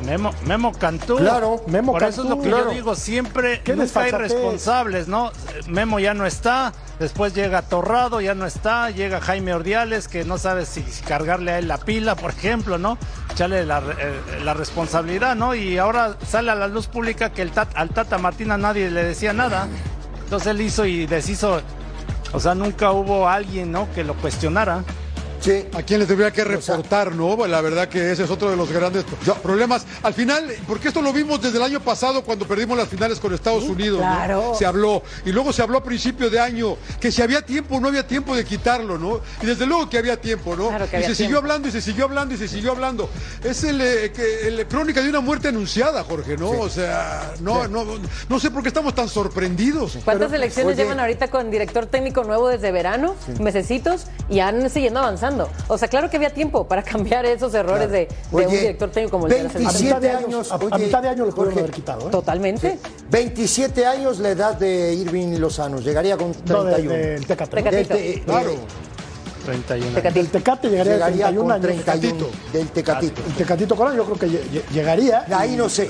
[SPEAKER 7] Memo, Memo Cantú.
[SPEAKER 6] Claro,
[SPEAKER 2] Memo
[SPEAKER 7] Por eso es lo
[SPEAKER 2] Cantú,
[SPEAKER 7] que
[SPEAKER 2] claro.
[SPEAKER 7] yo digo, siempre nunca hay responsables, ¿no? Memo ya no está, después llega Torrado, ya no está, llega Jaime Ordiales, que no sabe si cargarle a él la pila, por ejemplo, ¿no? Echarle la, eh, la responsabilidad, ¿no? Y ahora sale a la luz pública que el tat- al Tata Martina nadie le decía nada. Entonces él hizo y deshizo. O sea, nunca hubo alguien, ¿no? Que lo cuestionara.
[SPEAKER 6] Sí.
[SPEAKER 8] ¿A quién les debería que reportar, no? La verdad que ese es otro de los grandes pro- problemas. Al final, porque esto lo vimos desde el año pasado cuando perdimos las finales con Estados Unidos, ¿no?
[SPEAKER 5] claro.
[SPEAKER 8] Se habló. Y luego se habló a principio de año que si había tiempo no había tiempo de quitarlo, ¿no? Y desde luego que había tiempo, ¿no?
[SPEAKER 5] Claro que
[SPEAKER 8] y se siguió hablando y se siguió hablando y se siguió hablando. Es el, eh, que- el crónica de una muerte anunciada, Jorge, ¿no? O sea, no, no, no sé por qué estamos tan sorprendidos.
[SPEAKER 5] ¿Cuántas elecciones llevan ahorita con director técnico nuevo desde verano, mesecitos, y han siguiendo avanzando? O sea, claro que había tiempo para cambiar esos errores de, de un
[SPEAKER 6] Oye,
[SPEAKER 5] director técnico como el de la
[SPEAKER 2] A
[SPEAKER 6] 27
[SPEAKER 5] selección.
[SPEAKER 2] mitad de años,
[SPEAKER 6] años,
[SPEAKER 2] a, a
[SPEAKER 6] oye,
[SPEAKER 2] mitad de año lo pudieron haber quitado. ¿eh?
[SPEAKER 5] Totalmente.
[SPEAKER 6] 27 años la edad de Irving Lozano. Llegaría con
[SPEAKER 2] No, de-
[SPEAKER 6] 31.
[SPEAKER 2] del Tecate. ¿no?
[SPEAKER 5] Tecatito.
[SPEAKER 6] Del te-
[SPEAKER 8] Claro.
[SPEAKER 6] eh,
[SPEAKER 7] 31 años.
[SPEAKER 2] Del Tecate llegaría, a
[SPEAKER 6] llegaría
[SPEAKER 2] 31
[SPEAKER 6] con
[SPEAKER 2] años.
[SPEAKER 6] 31. Del Tecatito.
[SPEAKER 2] El Tecatito Corona yo creo que lle- lle- llegaría.
[SPEAKER 6] Ahí no sé.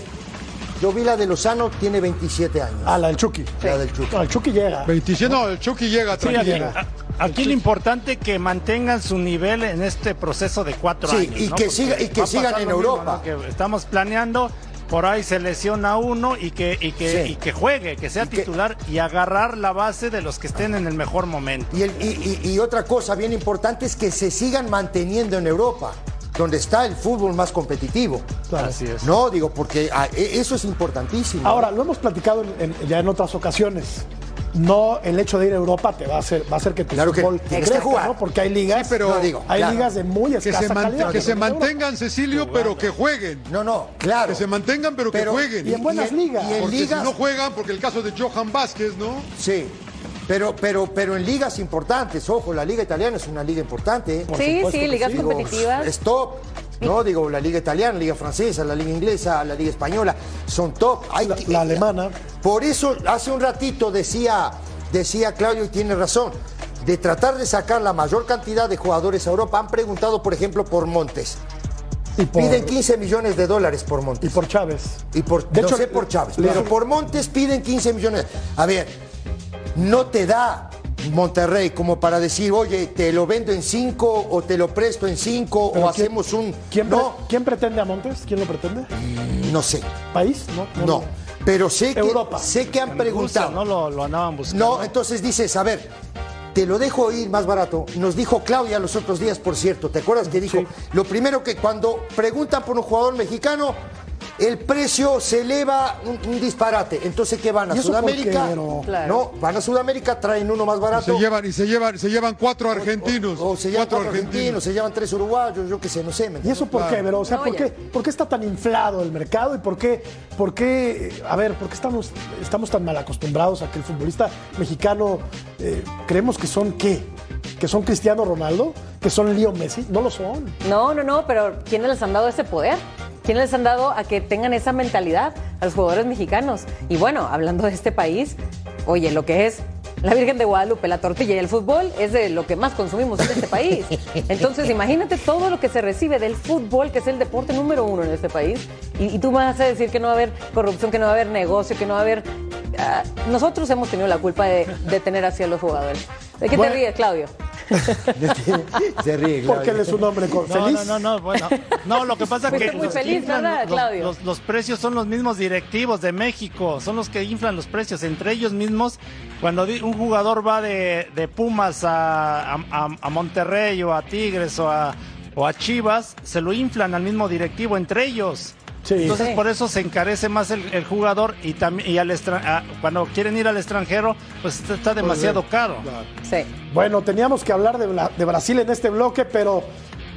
[SPEAKER 6] Yo vi la de Lozano, tiene 27 años.
[SPEAKER 2] A la del Chucky.
[SPEAKER 6] La del Chucky.
[SPEAKER 2] No, el Chucky llega.
[SPEAKER 8] 27, no, el Chucky llega
[SPEAKER 7] Sí,
[SPEAKER 8] tranquilo.
[SPEAKER 7] aquí, lo importante es que mantengan su nivel en este proceso de cuatro
[SPEAKER 6] Sí,
[SPEAKER 7] años.
[SPEAKER 6] y
[SPEAKER 7] ¿no?
[SPEAKER 6] que siga- y que sigan en
[SPEAKER 7] mismo,
[SPEAKER 6] Europa.
[SPEAKER 7] ¿no? Que estamos planeando por ahí se lesiona uno y que, y que,
[SPEAKER 6] Sí.
[SPEAKER 7] y que juegue, que sea titular y agarrar la base de los que estén en el mejor momento.
[SPEAKER 6] Y, el- y- y- y otra cosa bien importante es que se sigan manteniendo en Europa, donde está el fútbol más competitivo.
[SPEAKER 2] Claro.
[SPEAKER 7] Así es.
[SPEAKER 6] No, digo, porque ah, e- eso es importantísimo.
[SPEAKER 2] Ahora, lo hemos platicado en- en- ya en otras ocasiones. No el hecho de ir a Europa te va a hacer, va a hacer que tu
[SPEAKER 6] Claro que
[SPEAKER 2] fútbol
[SPEAKER 6] que
[SPEAKER 2] crezca,
[SPEAKER 6] jugar.
[SPEAKER 2] ¿no? Porque hay ligas,
[SPEAKER 8] Sí, pero-
[SPEAKER 6] No, digo,
[SPEAKER 2] hay
[SPEAKER 6] claro.
[SPEAKER 2] ligas de muy
[SPEAKER 8] Que
[SPEAKER 2] escasa
[SPEAKER 8] se, man-
[SPEAKER 2] calidad.
[SPEAKER 8] que se
[SPEAKER 2] En Europa.
[SPEAKER 8] mantengan, Cecilio, pero que jueguen.
[SPEAKER 6] no, no, claro.
[SPEAKER 8] Que se mantengan, pero,
[SPEAKER 6] Pero-
[SPEAKER 8] que jueguen.
[SPEAKER 2] y en buenas ligas.
[SPEAKER 6] Y en
[SPEAKER 8] Porque
[SPEAKER 6] ligas,
[SPEAKER 8] si no juegan, porque el caso de Johan Vázquez, ¿no?
[SPEAKER 6] sí. Pero, pero, pero en ligas importantes, ojo, la liga italiana es una liga importante. ¿eh?
[SPEAKER 5] Sí,
[SPEAKER 2] supuesto
[SPEAKER 5] sí, ligas.
[SPEAKER 6] Digo,
[SPEAKER 5] competitivas.
[SPEAKER 6] Es top. No, digo, la liga italiana, la liga francesa, la liga inglesa, la liga española, son top. Hay
[SPEAKER 2] La- alemana.
[SPEAKER 6] Por eso, hace un ratito decía, decía Claudio, y tiene razón, de tratar de sacar la mayor cantidad de jugadores a Europa. Han preguntado, por ejemplo, por Montes.
[SPEAKER 2] Y por,
[SPEAKER 6] Piden 15 millones de dólares por
[SPEAKER 2] y
[SPEAKER 6] Montes.
[SPEAKER 2] por Chávez.
[SPEAKER 6] Y por,
[SPEAKER 2] De
[SPEAKER 6] no
[SPEAKER 2] hecho,
[SPEAKER 6] sé por Chávez,
[SPEAKER 2] le-
[SPEAKER 6] pero por Montes piden 15 millones. A ver, no te da Monterrey como para decir, oye, te lo vendo en 5 o te lo presto en 5
[SPEAKER 2] Pero
[SPEAKER 6] o
[SPEAKER 2] ¿quién-
[SPEAKER 6] hacemos un...
[SPEAKER 2] ¿quién, pre-
[SPEAKER 6] no,
[SPEAKER 2] quién pretende a Montes? ¿Quién lo pretende?
[SPEAKER 6] no sé,
[SPEAKER 2] ¿País? No.
[SPEAKER 6] no. Pero sé que,
[SPEAKER 2] Europa.
[SPEAKER 6] sé que han
[SPEAKER 7] En Rusia,
[SPEAKER 6] preguntado.
[SPEAKER 7] ¿no? Lo, lo andaban buscando.
[SPEAKER 6] No, entonces dices, a ver, te lo dejo ir más barato. Nos dijo Claudia los otros días, por cierto, ¿te acuerdas que dijo?
[SPEAKER 2] Sí.
[SPEAKER 6] Lo primero que cuando preguntan por un jugador mexicano, el precio se eleva un, un disparate. Entonces, ¿qué van a
[SPEAKER 2] ¿Y eso por qué,
[SPEAKER 6] Sudamérica?
[SPEAKER 2] Vero?
[SPEAKER 5] Claro.
[SPEAKER 6] No, van a Sudamérica, traen uno más
[SPEAKER 8] Y
[SPEAKER 6] barato.
[SPEAKER 8] se llevan, y se llevan, se llevan cuatro argentinos.
[SPEAKER 6] O, o se llevan cuatro argentinos, se llevan tres uruguayos, yo qué sé, no sé. ¿me
[SPEAKER 2] ¿Y eso por qué, Vero? O sea,
[SPEAKER 5] No,
[SPEAKER 2] ¿por, qué, por qué está tan inflado el mercado y por qué, por qué a ver, por qué estamos, estamos tan mal acostumbrados a que el futbolista mexicano eh, creemos que son qué? ¿Que son Cristiano Ronaldo? ¿Que son Leo Messi? No lo son.
[SPEAKER 5] No, no, no, pero ¿quiénes les han dado ese poder? ¿Quiénes les han dado a que tengan esa mentalidad a los jugadores mexicanos? Y bueno, hablando de este país, oye, lo que es la Virgen de Guadalupe, la tortilla y el fútbol es de lo que más consumimos en este país. Entonces, imagínate todo lo que se recibe del fútbol, que es el deporte número uno en este país. Y, y tú vas a decir que no va a haber corrupción, que no va a haber negocio, que no va a haber... ah, nosotros hemos tenido la culpa de, de tener así a los jugadores. ¿De qué
[SPEAKER 2] Bueno.
[SPEAKER 5] te ríes, Claudio?
[SPEAKER 6] Se ríe,
[SPEAKER 2] Porque él es un hombre con-
[SPEAKER 7] No,
[SPEAKER 2] feliz.
[SPEAKER 7] no, no, no, bueno. No, lo que pasa es
[SPEAKER 5] Fuiste
[SPEAKER 7] que
[SPEAKER 5] muy
[SPEAKER 7] los
[SPEAKER 5] feliz,
[SPEAKER 7] inflan
[SPEAKER 5] ¿verdad,
[SPEAKER 7] los-
[SPEAKER 5] Claudio?
[SPEAKER 7] Los, los precios son los mismos directivos de México, son los que inflan los precios entre ellos mismos. Cuando di- un jugador va de, de Pumas a, a- a- a Monterrey o a Tigres o a, o a Chivas, se lo inflan al mismo directivo entre ellos.
[SPEAKER 2] Sí.
[SPEAKER 7] Entonces
[SPEAKER 5] Sí.
[SPEAKER 7] por eso se encarece más el, el jugador y también y al extra- a- cuando quieren ir al extranjero, pues está, está demasiado caro.
[SPEAKER 5] Sí.
[SPEAKER 2] Bueno, teníamos que hablar de, Bla- de Brasil en este bloque, pero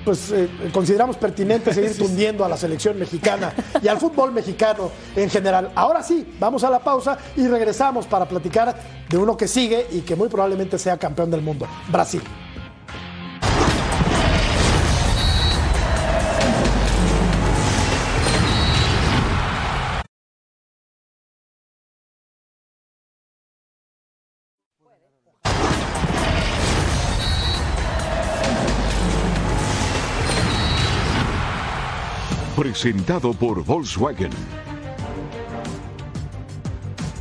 [SPEAKER 2] pues eh, consideramos pertinente seguir tundiendo a la selección mexicana y al fútbol mexicano en general. Ahora sí, vamos a la pausa y regresamos para platicar de uno que sigue y que muy probablemente sea campeón del mundo, Brasil.
[SPEAKER 1] Presentado por Volkswagen.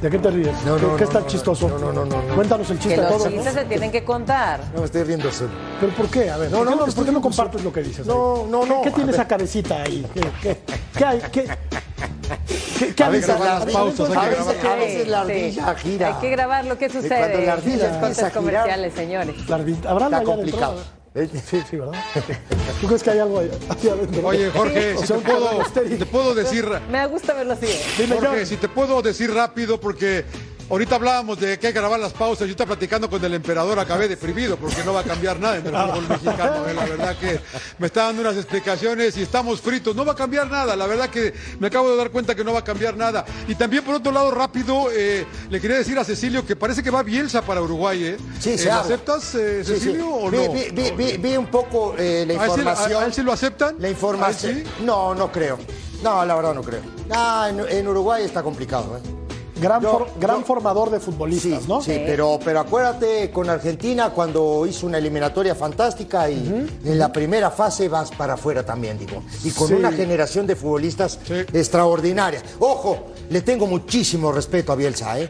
[SPEAKER 2] ¿De qué te ríes?
[SPEAKER 6] No,
[SPEAKER 2] ¿Qué,
[SPEAKER 6] no,
[SPEAKER 2] qué
[SPEAKER 6] no,
[SPEAKER 2] está
[SPEAKER 6] no,
[SPEAKER 2] chistoso?
[SPEAKER 6] no, no, no, no, no.
[SPEAKER 2] Cuéntanos el
[SPEAKER 5] Que
[SPEAKER 2] chiste
[SPEAKER 5] los
[SPEAKER 2] todo. ¿no?
[SPEAKER 5] chistes se tienen que contar.
[SPEAKER 6] No me estoy riendo solo.
[SPEAKER 2] ¿Pero por qué? A ver,
[SPEAKER 6] No,
[SPEAKER 2] ¿por,
[SPEAKER 6] no,
[SPEAKER 2] qué, por qué no compartes lo que dices?
[SPEAKER 6] No,
[SPEAKER 2] ahí?
[SPEAKER 6] no,
[SPEAKER 2] ¿Qué-
[SPEAKER 6] no,
[SPEAKER 2] ¿Qué, tiene esa cabecita ahí? ¿Qué, qué, qué hay? ¿Qué, qué, qué
[SPEAKER 6] A veces las
[SPEAKER 8] pausas,
[SPEAKER 2] a
[SPEAKER 8] que.
[SPEAKER 6] A veces la ardilla
[SPEAKER 5] sí.
[SPEAKER 6] gira.
[SPEAKER 5] Hay que grabar lo que sucede.
[SPEAKER 6] cuando la ardilla
[SPEAKER 5] los
[SPEAKER 6] empieza a girar-
[SPEAKER 5] comerciales, señores.
[SPEAKER 2] La ardilla- ¿Habrá
[SPEAKER 6] Está complicado. ¿Eh?
[SPEAKER 2] Sí, sí, ¿verdad? ¿Tú crees que hay algo ahí ahí adentro?
[SPEAKER 8] Oye, Jorge,
[SPEAKER 2] O
[SPEAKER 8] si te puedo, te puedo decir,
[SPEAKER 5] Me gusta verlo así. ¿eh?
[SPEAKER 2] Dime,
[SPEAKER 8] Jorge,
[SPEAKER 2] John.
[SPEAKER 8] si te puedo decir rápido, porque ahorita hablábamos de que hay que grabar las pausas. Yo estaba platicando con el emperador, acabé deprimido porque no va a cambiar nada en el fútbol mexicano. eh, La verdad que me está dando unas explicaciones y estamos fritos. No va a cambiar nada. La verdad que me acabo de dar cuenta que no va a cambiar nada. Y también, por otro lado, rápido, eh, le quería decir a Cecilio que parece que va Bielsa para Uruguay. ¿eh?
[SPEAKER 6] Sí,
[SPEAKER 8] Eh,
[SPEAKER 6] se
[SPEAKER 8] ¿lo
[SPEAKER 6] habla.
[SPEAKER 8] aceptas, eh,
[SPEAKER 6] Sí, sí.
[SPEAKER 8] Cecilio, o
[SPEAKER 6] vi,
[SPEAKER 8] no?
[SPEAKER 6] vi- vi- vi- vi un poco eh, la
[SPEAKER 8] ¿A él
[SPEAKER 6] información.
[SPEAKER 8] a- a él sí lo aceptan?
[SPEAKER 6] La
[SPEAKER 8] ¿A
[SPEAKER 6] información.
[SPEAKER 8] sí?
[SPEAKER 6] No, no creo. No, la verdad no creo. Ah, en, en Uruguay está complicado, ¿eh?
[SPEAKER 2] Gran,
[SPEAKER 6] Yo-
[SPEAKER 2] for- gran
[SPEAKER 6] yo-
[SPEAKER 2] formador de futbolistas,
[SPEAKER 6] Sí,
[SPEAKER 2] ¿no?
[SPEAKER 6] sí, pero, pero acuérdate con Argentina cuando hizo una eliminatoria fantástica y en la primera fase vas para afuera también, digo. Y con
[SPEAKER 2] Sí.
[SPEAKER 6] una generación de futbolistas extraordinaria. Ojo, le tengo muchísimo respeto a Bielsa, ¿eh?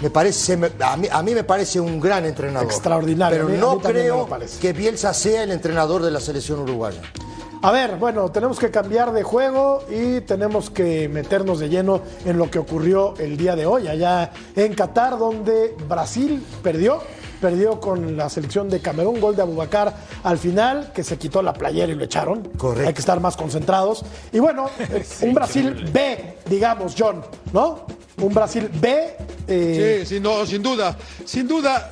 [SPEAKER 6] Me parece, a, mí, a mí me parece un gran entrenador.
[SPEAKER 2] Extraordinario,
[SPEAKER 6] Pero no creo que Bielsa sea el entrenador de la selección uruguaya.
[SPEAKER 2] A ver, bueno, tenemos que cambiar de juego y tenemos que meternos de lleno en lo que ocurrió el día de hoy, allá en Qatar, donde Brasil perdió. Perdió con la selección de Camerún, gol de Abubacar al final, que se quitó la playera y lo echaron.
[SPEAKER 6] Correcto.
[SPEAKER 2] Hay que estar más concentrados. Y bueno, eh, un Brasil B, digamos, John, ¿no? Un Brasil B. eh,
[SPEAKER 8] Sí, sin, no, sin duda. Sin duda.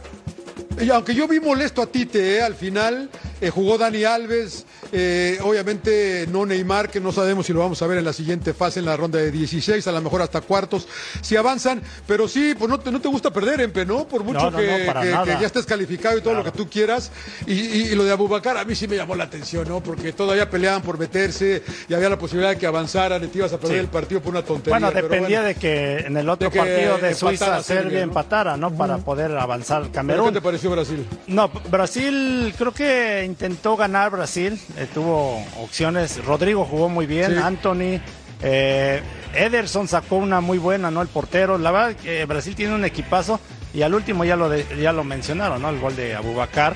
[SPEAKER 8] Y aunque yo vi molesto a Tite eh, al final, eh, jugó Dani Alves, eh, obviamente no Neymar, que no sabemos si lo vamos a ver en la siguiente fase, en la ronda de 16, a lo mejor hasta cuartos, si avanzan, pero sí, pues no te, no te gusta perder, Empe, ¿no? Por mucho
[SPEAKER 7] No, no,
[SPEAKER 8] que, ya estés calificado y todo lo que tú quieras. Y, y- y lo de Abubacar a mí sí me llamó la atención, ¿no? Porque todavía peleaban por meterse y había la posibilidad de que avanzaran y te ibas a perder
[SPEAKER 7] Sí.
[SPEAKER 8] el partido por una tontería.
[SPEAKER 7] Bueno, dependía
[SPEAKER 8] bueno.
[SPEAKER 7] de que en el otro
[SPEAKER 8] De
[SPEAKER 7] partido de Suiza
[SPEAKER 8] Serbia,
[SPEAKER 7] empatara, ¿no? Para poder avanzar
[SPEAKER 8] ¿Pero
[SPEAKER 7] Camerún.
[SPEAKER 8] ¿Qué te pareció Brasil?
[SPEAKER 7] No, Brasil creo que intentó ganar Brasil, eh, tuvo opciones, Rodrigo jugó muy bien,
[SPEAKER 8] Sí.
[SPEAKER 7] Anthony, eh, Ederson sacó una muy buena, ¿no? El portero, la verdad que Brasil tiene un equipazo y al último ya lo, de- ya lo mencionaron, ¿no? El gol de Abubacar.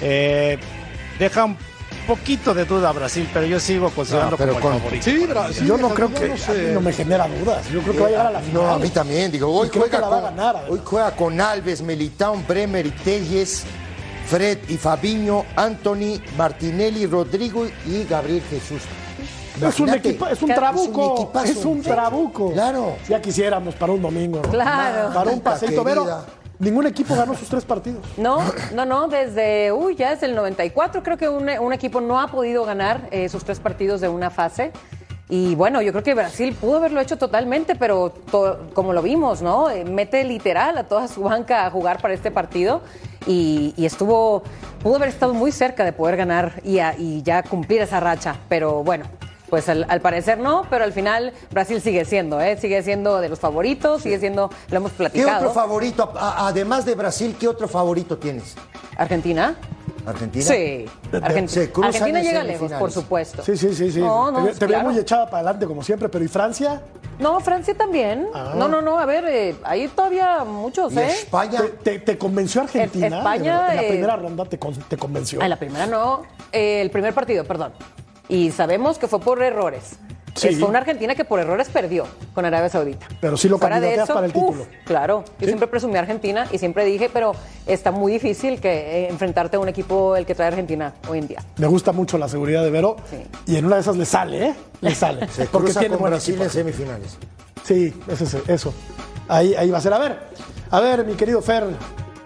[SPEAKER 7] Eh, deja un poquito de duda a Brasil, pero yo sigo considerando
[SPEAKER 6] No, pero
[SPEAKER 7] como el
[SPEAKER 6] con-
[SPEAKER 7] favorito.
[SPEAKER 8] Sí, Brasil.
[SPEAKER 2] yo no creo que.
[SPEAKER 8] no sé.
[SPEAKER 2] me genera dudas. Yo creo que va a llegar a la final.
[SPEAKER 6] No, a mí también. Digo, hoy
[SPEAKER 2] creo
[SPEAKER 6] juega,
[SPEAKER 2] que la va a
[SPEAKER 6] con,
[SPEAKER 2] ganar, además.
[SPEAKER 6] hoy juega con Alves, Militao, Bremer y Telles, Fred y Fabiño, Anthony, Martinelli, Rodrigo y Gabriel Jesús.
[SPEAKER 2] Es un, equipa- es un
[SPEAKER 5] Es un
[SPEAKER 2] trabuco.
[SPEAKER 6] equipazo.
[SPEAKER 2] Es un trabuco.
[SPEAKER 6] Claro.
[SPEAKER 2] Ya quisiéramos para un domingo. ¿no?
[SPEAKER 5] Claro.
[SPEAKER 2] Para un paseito. Pero ningún equipo ganó sus tres partidos.
[SPEAKER 5] No, no, no, desde, uy, ya desde el 94 creo que un, un equipo no ha podido ganar eh, sus tres partidos de una fase. Y bueno, yo creo que Brasil pudo haberlo hecho totalmente, pero to- como lo vimos, ¿no? Eh, mete literal a toda su banca a jugar para este partido y, y estuvo, pudo haber estado muy cerca de poder ganar y, a- y ya cumplir esa racha, pero bueno. Pues al, al parecer no, pero al final Brasil sigue siendo, ¿eh? sigue siendo de los favoritos, sigue siendo, lo hemos
[SPEAKER 6] ¿Qué
[SPEAKER 5] platicado.
[SPEAKER 6] otro favorito, a- además de Brasil, qué otro favorito tienes?
[SPEAKER 5] Argentina.
[SPEAKER 6] ¿Argentina?
[SPEAKER 5] Sí. Argen-
[SPEAKER 6] Se cruzan
[SPEAKER 5] Argentina
[SPEAKER 6] en
[SPEAKER 5] llega lejos, por supuesto.
[SPEAKER 2] Sí, sí, sí. sí.
[SPEAKER 5] No, no,
[SPEAKER 2] te, te veo muy echada para adelante como siempre. Pero ¿y Francia?
[SPEAKER 5] No, Francia también.
[SPEAKER 2] Ah.
[SPEAKER 5] No, no, no. A ver, eh, hay todavía muchos,
[SPEAKER 6] ¿Y
[SPEAKER 5] ¿eh?
[SPEAKER 6] España?
[SPEAKER 2] ¿Te, te- te convenció Argentina?
[SPEAKER 5] España,
[SPEAKER 2] en la
[SPEAKER 5] eh,
[SPEAKER 2] primera ronda te, con- te convenció.
[SPEAKER 5] Ah, la primera no. Eh, el primer partido, perdón. Y sabemos que fue por errores.
[SPEAKER 2] Sí.
[SPEAKER 5] Fue una Argentina que por errores perdió con Arabia Saudita.
[SPEAKER 2] Pero sí lo
[SPEAKER 5] Fuera de eso,
[SPEAKER 2] para el
[SPEAKER 5] uf,
[SPEAKER 2] título.
[SPEAKER 5] claro. Yo siempre presumí a Argentina y siempre dije, pero está muy difícil que eh, enfrentarte a un equipo el que trae Argentina hoy en día.
[SPEAKER 2] Me gusta mucho la seguridad de Vero.
[SPEAKER 5] Sí.
[SPEAKER 2] Y en una de esas le sale, ¿eh? Le sale.
[SPEAKER 6] Se
[SPEAKER 2] porque
[SPEAKER 6] cruza
[SPEAKER 2] tiene
[SPEAKER 6] con Brasil en semifinales.
[SPEAKER 2] Sí, es ese- eso. Ahí, ahí va a ser. A ver, a ver, mi querido Fer,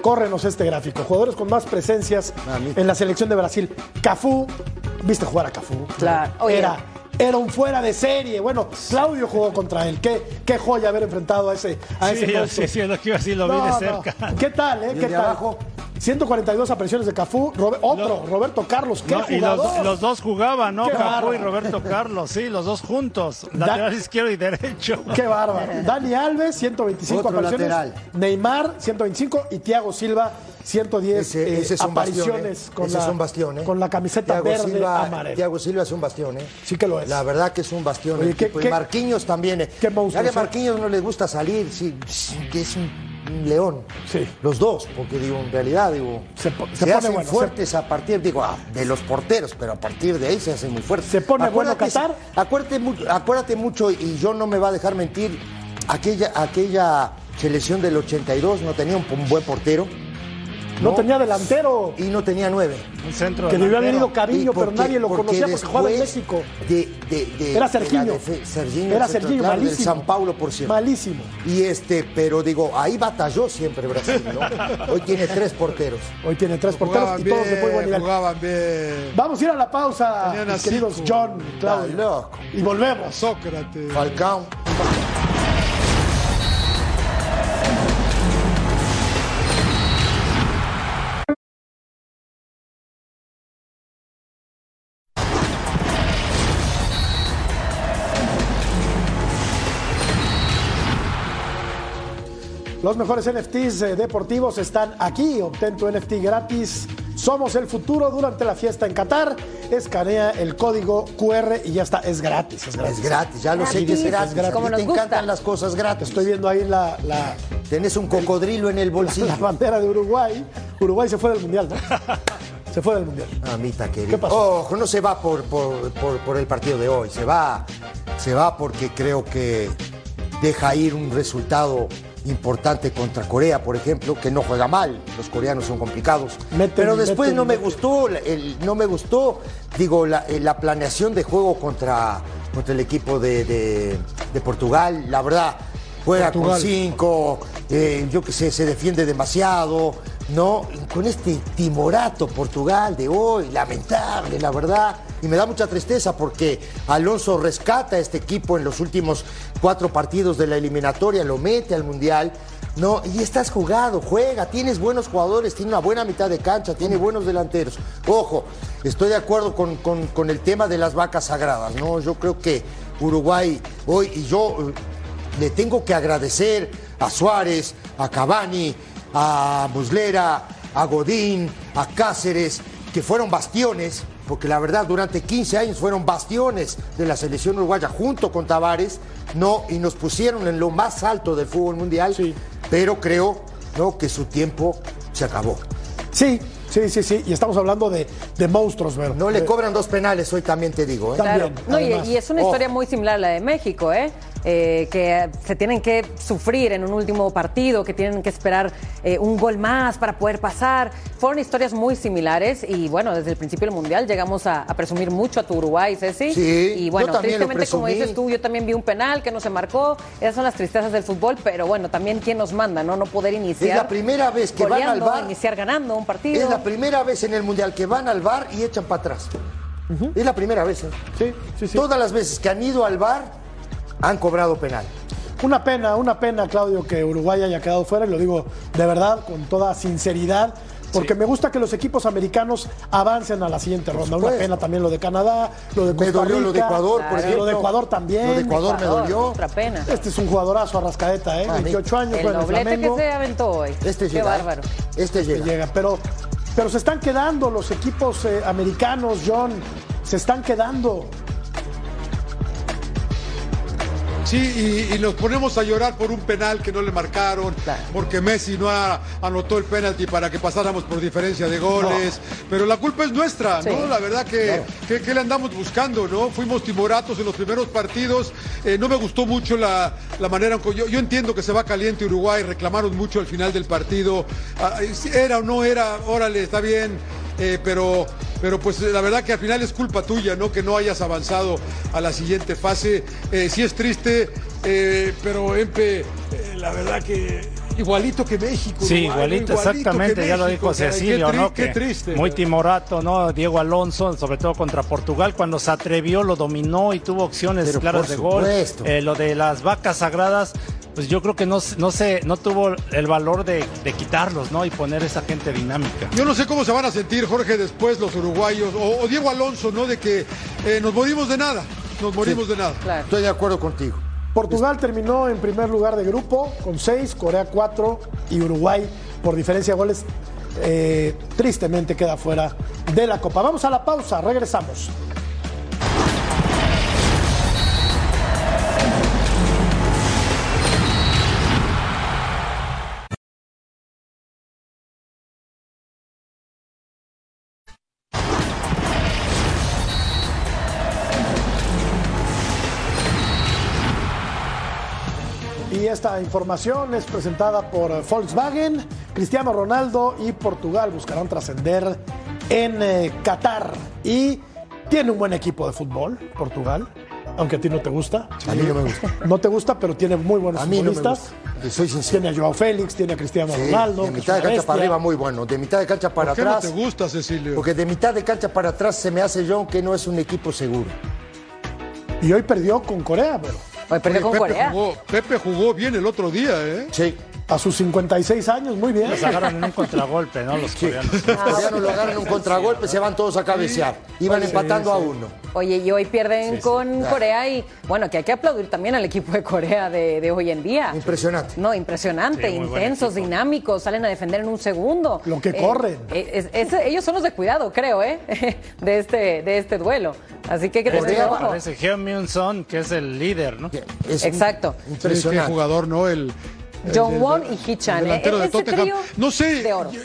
[SPEAKER 2] córrenos este gráfico. Jugadores con más presencias
[SPEAKER 6] Mamita.
[SPEAKER 2] en la selección de Brasil. Cafú, viste jugar a Cafú.
[SPEAKER 5] Claro. Oye.
[SPEAKER 2] Era, era un fuera de serie. Bueno, Claudio jugó contra él. Qué, qué joya haber enfrentado a ese, a
[SPEAKER 7] Sí,
[SPEAKER 2] ese
[SPEAKER 7] yo- sí, sí, lo que iba a decir, lo vi
[SPEAKER 2] No,
[SPEAKER 7] de
[SPEAKER 2] no.
[SPEAKER 7] cerca.
[SPEAKER 2] ¿Qué tal, eh? ¿Qué tal?
[SPEAKER 6] abajo.
[SPEAKER 2] 142 apariciones de Cafú. Otro,
[SPEAKER 7] No.
[SPEAKER 2] Roberto Carlos. ¿Qué
[SPEAKER 7] No, y los, dos jugaban, ¿no?
[SPEAKER 2] Qué
[SPEAKER 7] Cafú y. Roberto Carlos, sí, los dos juntos,
[SPEAKER 2] Da-
[SPEAKER 7] lateral izquierdo y derecho.
[SPEAKER 2] Qué bárbaro. Dani Alves, 125
[SPEAKER 6] Otro
[SPEAKER 2] apariciones.
[SPEAKER 6] lateral.
[SPEAKER 2] Neymar, 125. Y Thiago Silva, 110
[SPEAKER 6] Ese,
[SPEAKER 2] eh,
[SPEAKER 6] ese es un bastión,
[SPEAKER 2] apariciones
[SPEAKER 6] ¿eh?
[SPEAKER 2] con,
[SPEAKER 6] Ese
[SPEAKER 2] la,
[SPEAKER 6] es un bastión, ¿eh?
[SPEAKER 2] con la camiseta
[SPEAKER 6] Thiago
[SPEAKER 2] verde
[SPEAKER 6] Silva,
[SPEAKER 2] amarela.
[SPEAKER 6] Thiago Silva es un bastión, ¿eh?
[SPEAKER 2] Sí que lo es.
[SPEAKER 6] La verdad que es un bastión.
[SPEAKER 2] Oye,
[SPEAKER 6] el
[SPEAKER 2] ¿qué-
[SPEAKER 6] y Marquinhos también. ¿eh?
[SPEAKER 2] qué monstruos,
[SPEAKER 6] Ya que
[SPEAKER 2] ¿eh?
[SPEAKER 6] a Marquinhos no le gusta salir, sí, sí, que es un león.
[SPEAKER 2] Sí.
[SPEAKER 6] Los dos, porque digo, en realidad, digo,
[SPEAKER 2] Se po- se
[SPEAKER 6] se,
[SPEAKER 2] pone
[SPEAKER 6] hacen
[SPEAKER 2] bueno,
[SPEAKER 6] fuertes a partir, digo, ah, de los porteros, pero a partir de ahí se hacen muy fuertes.
[SPEAKER 2] Se pone bueno Qatar.
[SPEAKER 6] Acuérdate, acuérdate mucho, y yo no me va a dejar mentir, aquella, aquella selección del 82 no tenía un, un buen portero.
[SPEAKER 2] No tenía delantero.
[SPEAKER 6] Y no tenía nueve.
[SPEAKER 7] Un centro
[SPEAKER 2] Que debió haber ido Cabillo,
[SPEAKER 6] Y
[SPEAKER 2] pero nadie lo conocía porque jugaba en México.
[SPEAKER 6] De, de- de-
[SPEAKER 2] Era Serginho. Era Serginho,
[SPEAKER 6] claro, del
[SPEAKER 2] malísimo.
[SPEAKER 6] San Paulo, por cierto.
[SPEAKER 2] Malísimo.
[SPEAKER 6] Y este, pero digo, ahí batalló siempre Brasil, ¿no? Hoy tiene tres porteros.
[SPEAKER 2] Hoy tiene tres porteros
[SPEAKER 8] Jugaban
[SPEAKER 2] y todos de muy buen
[SPEAKER 8] bien,
[SPEAKER 2] nivel.
[SPEAKER 8] jugaban bien.
[SPEAKER 2] Vamos a ir a la pausa, queridos. John, Claudio.
[SPEAKER 6] Loco.
[SPEAKER 2] Y volvemos.
[SPEAKER 8] Sócrates.
[SPEAKER 6] Falcao.
[SPEAKER 2] Los mejores NFTs eh, deportivos están aquí. Obtén tu NFT gratis. Somos el futuro durante la fiesta en Qatar. Escanea el código QR y ya está. Es gratis. Es gratis.
[SPEAKER 6] Es gratis, ya lo sé que es
[SPEAKER 5] Gratis,
[SPEAKER 6] gratis.
[SPEAKER 5] como
[SPEAKER 6] A ti
[SPEAKER 5] nos
[SPEAKER 6] te
[SPEAKER 5] gusta.
[SPEAKER 6] encantan las cosas gratis.
[SPEAKER 2] Estoy viendo ahí la, la,
[SPEAKER 6] Tenés un cocodrilo en el bolsillo.
[SPEAKER 2] la bandera de Uruguay. Uruguay se fue del mundial, ¿no? se fue del Mundial.
[SPEAKER 6] Mamita querida.
[SPEAKER 2] ¿Qué pasó?
[SPEAKER 6] Ojo, no se va por, por, por- por el partido de hoy, se va, se va porque creo que deja ir un resultado importante contra Corea, por ejemplo, que no juega mal, los coreanos son complicados.
[SPEAKER 2] Meten,
[SPEAKER 6] Pero después
[SPEAKER 2] meten,
[SPEAKER 6] no me
[SPEAKER 2] meten.
[SPEAKER 6] gustó, el- no me gustó, digo, la, eh, la planeación de juego contra, contra el equipo de, de- de Portugal, la verdad, juega con cinco, eh, yo que sé, se defiende demasiado, ¿no? Con este timorato Portugal de hoy, lamentable, la verdad. Y me da mucha tristeza porque Alonso rescata a este equipo en los últimos cuatro partidos de la eliminatoria, lo mete al Mundial. No, y estás jugado, juega, tienes buenos jugadores, tiene una buena mitad de cancha, tiene buenos delanteros. Ojo, estoy de acuerdo con, con- con el tema de las vacas sagradas, ¿no? Yo creo que Uruguay hoy, y yo eh, le tengo que agradecer a Suárez, a Cavani, a Muslera, a Godín, a Cáceres, que fueron bastiones, porque la verdad durante 15 años fueron bastiones de la selección uruguaya junto con Tavares, no, y nos pusieron en lo más alto del fútbol mundial, pero creo ¿no? que su tiempo se acabó.
[SPEAKER 2] Sí, sí, sí, sí. Y estamos hablando de, de monstruos, Vero.
[SPEAKER 6] No le cobran dos penales hoy también te digo. ¿eh?
[SPEAKER 2] También,
[SPEAKER 5] Claro. No, y, es una historia muy similar a la de México, ¿eh? Eh, que se tienen que sufrir en un último partido, que tienen que esperar eh, un gol más para poder pasar. Fueron historias muy similares y bueno, desde el principio del Mundial llegamos a, a presumir mucho a tu Uruguay, Ceci.
[SPEAKER 6] Sí,
[SPEAKER 5] y
[SPEAKER 6] yo
[SPEAKER 5] bueno, tristemente, como dices tú, yo también vi un penal que no se marcó. Esas son las tristezas del fútbol, pero bueno, también quién nos manda, ¿no? No poder iniciar.
[SPEAKER 6] Es la primera vez que van al bar.
[SPEAKER 5] iniciar ganando un partido.
[SPEAKER 6] Es la primera vez en el Mundial que van al bar y echan para atrás. Es la primera vez. ¿eh?
[SPEAKER 2] Sí, sí, sí.
[SPEAKER 6] Todas las veces que han ido al bar han cobrado penal.
[SPEAKER 2] Una pena, una pena, Claudio, que Uruguay haya quedado fuera, y lo digo de verdad, con toda sinceridad, porque me gusta que los equipos americanos avancen a la siguiente ronda. Una pena también lo de Canadá, lo de
[SPEAKER 6] Me
[SPEAKER 2] Costa
[SPEAKER 6] dolió lo de
[SPEAKER 2] Rica,
[SPEAKER 6] Ecuador, por
[SPEAKER 2] Lo
[SPEAKER 6] ejemplo.
[SPEAKER 2] de Ecuador también.
[SPEAKER 6] Lo de Ecuador me dolió.
[SPEAKER 5] Otra pena.
[SPEAKER 2] Este es un jugadorazo a rascaeta, ¿eh?
[SPEAKER 6] Ah,
[SPEAKER 2] 28 años,
[SPEAKER 5] El
[SPEAKER 2] el
[SPEAKER 5] doblete que se aventó hoy.
[SPEAKER 6] Este
[SPEAKER 5] Qué
[SPEAKER 6] llega. ¿eh?
[SPEAKER 5] bárbaro.
[SPEAKER 6] Este llega.
[SPEAKER 2] llega. Pero, pero se están quedando los equipos eh, americanos, John. Se están quedando.
[SPEAKER 8] Sí, y, y nos ponemos a llorar por un penal que no le marcaron, porque Messi no ha- anotó el penalti para que pasáramos por diferencia de goles. Pero la culpa es nuestra,
[SPEAKER 5] Sí.
[SPEAKER 8] ¿no? La verdad que, que, que le andamos buscando, ¿no? Fuimos timoratos en los primeros partidos. Eh, no me gustó mucho la, la manera. Yo, yo entiendo que se va caliente Uruguay, reclamaron mucho al final del partido. Ah, si era o no era, órale, está bien. Eh, pero, pero pues la verdad que al final es culpa tuya, ¿no? Que no hayas avanzado a la siguiente fase. Eh, sí es triste, eh, pero Empe, eh, la verdad que igualito que México.
[SPEAKER 7] Sí, igualito, exactamente, ya lo dijo Cecilio,
[SPEAKER 8] qué
[SPEAKER 7] ¿no?
[SPEAKER 8] Qué
[SPEAKER 7] Que
[SPEAKER 8] triste.
[SPEAKER 7] Muy timorato, ¿no? Diego Alonso, sobre todo contra Portugal, cuando se atrevió, lo dominó y tuvo opciones
[SPEAKER 6] Pero
[SPEAKER 7] claras de gol. Eh, lo de las vacas sagradas, pues yo creo que no, no, se, no tuvo el valor de, de quitarlos, ¿no? Y poner esa gente dinámica.
[SPEAKER 8] Yo no sé cómo se van a sentir, Jorge, después los uruguayos, o, o Diego Alonso, ¿no? De que eh, nos morimos de nada, nos morimos de nada.
[SPEAKER 5] Claro.
[SPEAKER 6] Estoy de acuerdo contigo.
[SPEAKER 2] Portugal terminó en primer lugar de grupo con 6, Corea 4 y Uruguay por diferencia de goles eh, tristemente queda fuera de la Copa. Vamos a la pausa, regresamos. Esta información es presentada por Volkswagen. Cristiano Ronaldo y Portugal buscarán trascender en eh, Qatar. Y tiene un buen equipo de fútbol, Portugal, aunque a ti no te gusta.
[SPEAKER 6] A mí no me gusta.
[SPEAKER 2] No te gusta, pero tiene muy buenos
[SPEAKER 6] A mí no me
[SPEAKER 2] futbolistas.
[SPEAKER 6] gusta. Soy sincero.
[SPEAKER 2] Tiene a Joao Félix, tiene a Cristiano
[SPEAKER 6] Sí,
[SPEAKER 2] Ronaldo.
[SPEAKER 6] de mitad de cancha para arriba muy bueno, de mitad de cancha para
[SPEAKER 8] ¿Por qué no
[SPEAKER 6] atrás.
[SPEAKER 8] te gusta, Cecilio?
[SPEAKER 6] Porque de mitad de cancha para atrás se me hace John que no es un equipo seguro.
[SPEAKER 2] Y hoy perdió con Corea, pero
[SPEAKER 5] Hoy perdió con
[SPEAKER 8] Pepe
[SPEAKER 5] Corea.
[SPEAKER 8] Jugó, Pepe jugó bien el otro día, ¿eh?
[SPEAKER 6] Sí.
[SPEAKER 2] A sus 56 años, muy bien.
[SPEAKER 7] Los agarran en un contragolpe, ¿no? Los coreanos.
[SPEAKER 6] Los coreanos lo agarran en un contragolpe, se van todos a cabecear. Iban empatando a uno.
[SPEAKER 5] Oye, y hoy pierden con. Corea y bueno, que hay que aplaudir también al equipo de Corea de, de hoy en día.
[SPEAKER 6] Impresionante.
[SPEAKER 5] No, impresionante, intensos, dinámicos, salen a defender en un segundo.
[SPEAKER 2] Lo que corren.
[SPEAKER 5] eh, es- es- ellos son los de cuidado, creo, ¿eh? De este, de este duelo. Así que hay que tener ojo.
[SPEAKER 7] Son, que es el líder, ¿no?
[SPEAKER 6] Es
[SPEAKER 5] Exacto.
[SPEAKER 6] Impresionante.
[SPEAKER 8] jugador, ¿no? El-
[SPEAKER 5] John
[SPEAKER 8] el
[SPEAKER 5] y Hee-chan, ¿eh?
[SPEAKER 8] delantero de
[SPEAKER 5] Ese
[SPEAKER 8] Tottenham.
[SPEAKER 5] trío
[SPEAKER 8] No sé,
[SPEAKER 5] de oro.
[SPEAKER 8] Yo,